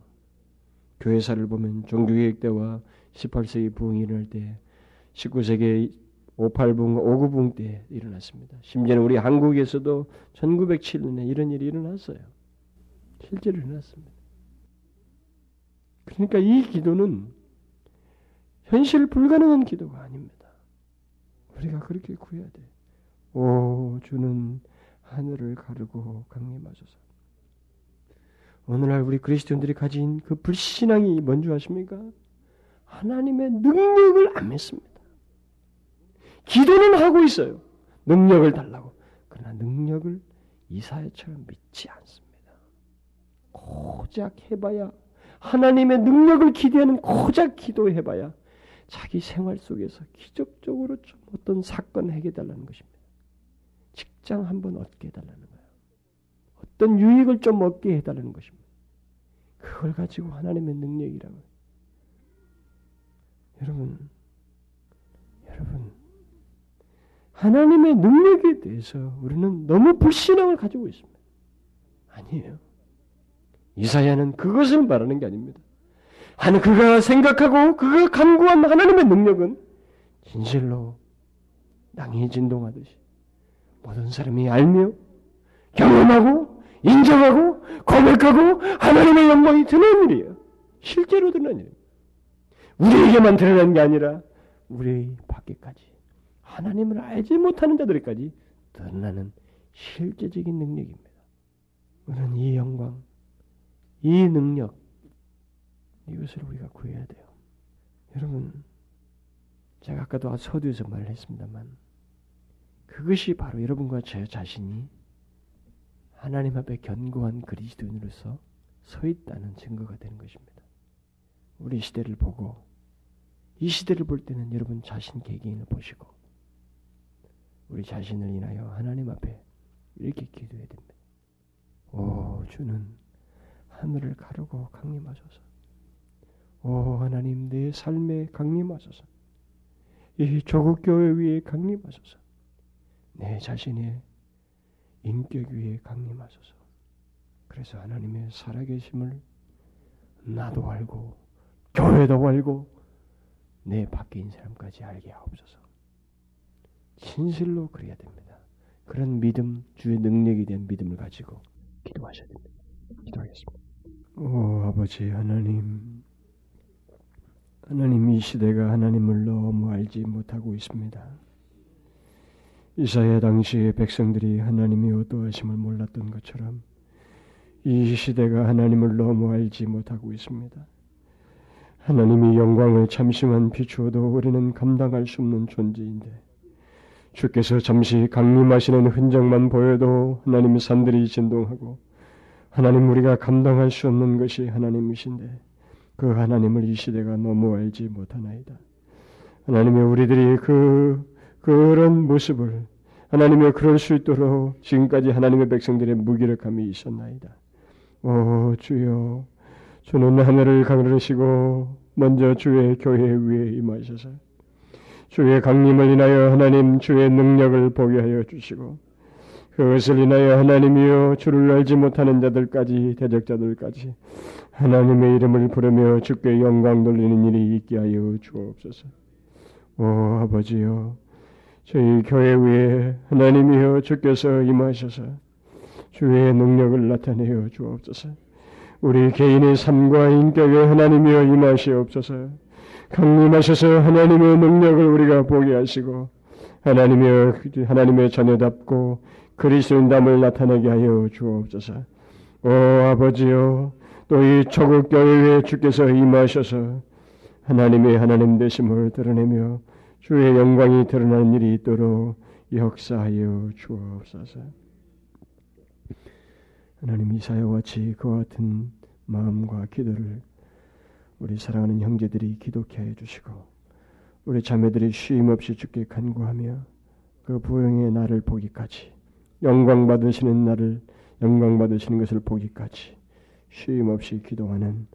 교회사를 보면 종교개혁 때와 18세기 부흥이 일어날 때 19세기 58붕, 59붕 때 일어났습니다. 심지어는 우리 한국에서도 1907년에 이런 일이 일어났어요. 실제로 일어났습니다. 그러니까 이 기도는 현실 불가능한 기도가 아닙니다. 우리가 그렇게 구해야 돼. 오, 주는 하늘을 가르고 강림하소서. 오늘날 우리 그리스도인들이 가진 그 불신앙이 뭔지 아십니까? 하나님의 능력을 안 믿습니다. 기도는 하고 있어요. 능력을 달라고. 그러나 능력을 이사야처럼 믿지 않습니다. 고작 해봐야 하나님의 능력을 기대하는 고작 기도해봐야 자기 생활 속에서 기적적으로 좀 어떤 사건 해결달라는 것입니다. 직장 한번 얻게 해달라는 거예요. 어떤 유익을 좀 얻게 해달라는 것입니다. 그걸 가지고 하나님의 능력이라고. 여러분, 여러분, 하나님의 능력에 대해서 우리는 너무 불신앙을 가지고 있습니다. 아니에요. 이사야는 그것을 말하는 게 아닙니다. 하는 그가 생각하고 그가 간구한 하나님의 능력은 진실로 땅이 진동하듯이 모든 사람이 알며 경험하고 인정하고 고백하고 하나님의 영광이 드러난 일이에요. 실제로 드러난 일입니다. 우리에게만 드러난 게 아니라 우리 밖에까지 하나님을 알지 못하는 자들에까지 드러나는 실제적인 능력입니다. 우리는 이 영광, 이 능력, 이것을 우리가 구해야 돼요. 여러분, 제가 아까도 서두에서 말을 했습니다만, 그것이 바로 여러분과 제 자신이 하나님 앞에 견고한 그리스도인으로서 서 있다는 증거가 되는 것입니다. 우리 시대를 보고 이 시대를 볼 때는 여러분 자신 개개인을 보시고 우리 자신을 인하여 하나님 앞에 이렇게 기도해야 됩니다. 오 주는 하늘을 가르고 강림하소서. 오 하나님 내 삶에 강림하소서. 이 조국 교회 위에 강림하소서. 내 자신의 인격 위에 강림하소서. 그래서 하나님의 살아계심을 나도 알고 교회도 알고 내 밖에 있는 사람까지 알게 하옵소서. 진실로 그래야 됩니다. 그런 믿음, 주의 능력에 대한 믿음을 가지고 기도하셔야 됩니다. 기도하겠습니다. 오 아버지 하나님, 하나님 이 시대가 하나님을 너무 알지 못하고 있습니다. 이사야 당시의 백성들이 하나님이 어떠하심을 몰랐던 것처럼 이 시대가 하나님을 너무 알지 못하고 있습니다. 하나님이 영광을 잠시만 비추어도 우리는 감당할 수 없는 존재인데 주께서 잠시 강림하시는 흔적만 보여도 하나님 산들이 진동하고 하나님 우리가 감당할 수 없는 것이 하나님이신데 그 하나님을 이 시대가 너무 알지 못하나이다. 하나님의 우리들이 그 그런 모습을 하나님의 그럴 수 있도록 지금까지 하나님의 백성들의 무기력함이 있었나이다. 오 주여 주는 하늘을 가르시고 먼저 주의 교회 위에 임하셔서 주의 강림을 인하여 하나님 주의 능력을 보게 하여 주시고 그것을 인하여 하나님이여 주를 알지 못하는 자들까지 대적자들까지 하나님의 이름을 부르며 주께 영광 돌리는 일이 있게 하여 주옵소서. 오 아버지여 저희 교회 위에 하나님이여 주께서 임하셔서 주의 능력을 나타내어 주옵소서. 우리 개인의 삶과 인격에 하나님이여 임하시옵소서. 강림하셔서 하나님의 능력을 우리가 보게 하시고 하나님의 하나님의 자녀답고 그리스도인담을 나타내게 하여 주옵소서. 오 아버지여 또이 조국 교회에 주께서 임하셔서 하나님의 하나님 되심을 드러내며 주의 영광이 드러나는 일이 있도록 역사하여 주옵소서. 하나님 이사야와 같이 그와 같은 마음과 기도를 우리 사랑하는 형제들이 기독해 해 주시고 우리 자매들이 쉼 없이 주께 간구하며 그 부흥의 날을 보기까지 영광 받으시는 날을 영광 받으시는 것을 보기까지 쉼 없이 기도하는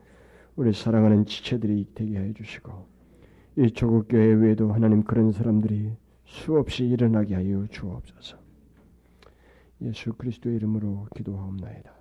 우리 사랑하는 지체들이 되게 해 주시고 이 조국 교회 외에도 하나님 그런 사람들이 수없이 일어나게 하여 주옵소서. 예수 그리스도의 이름으로 기도하옵나이다.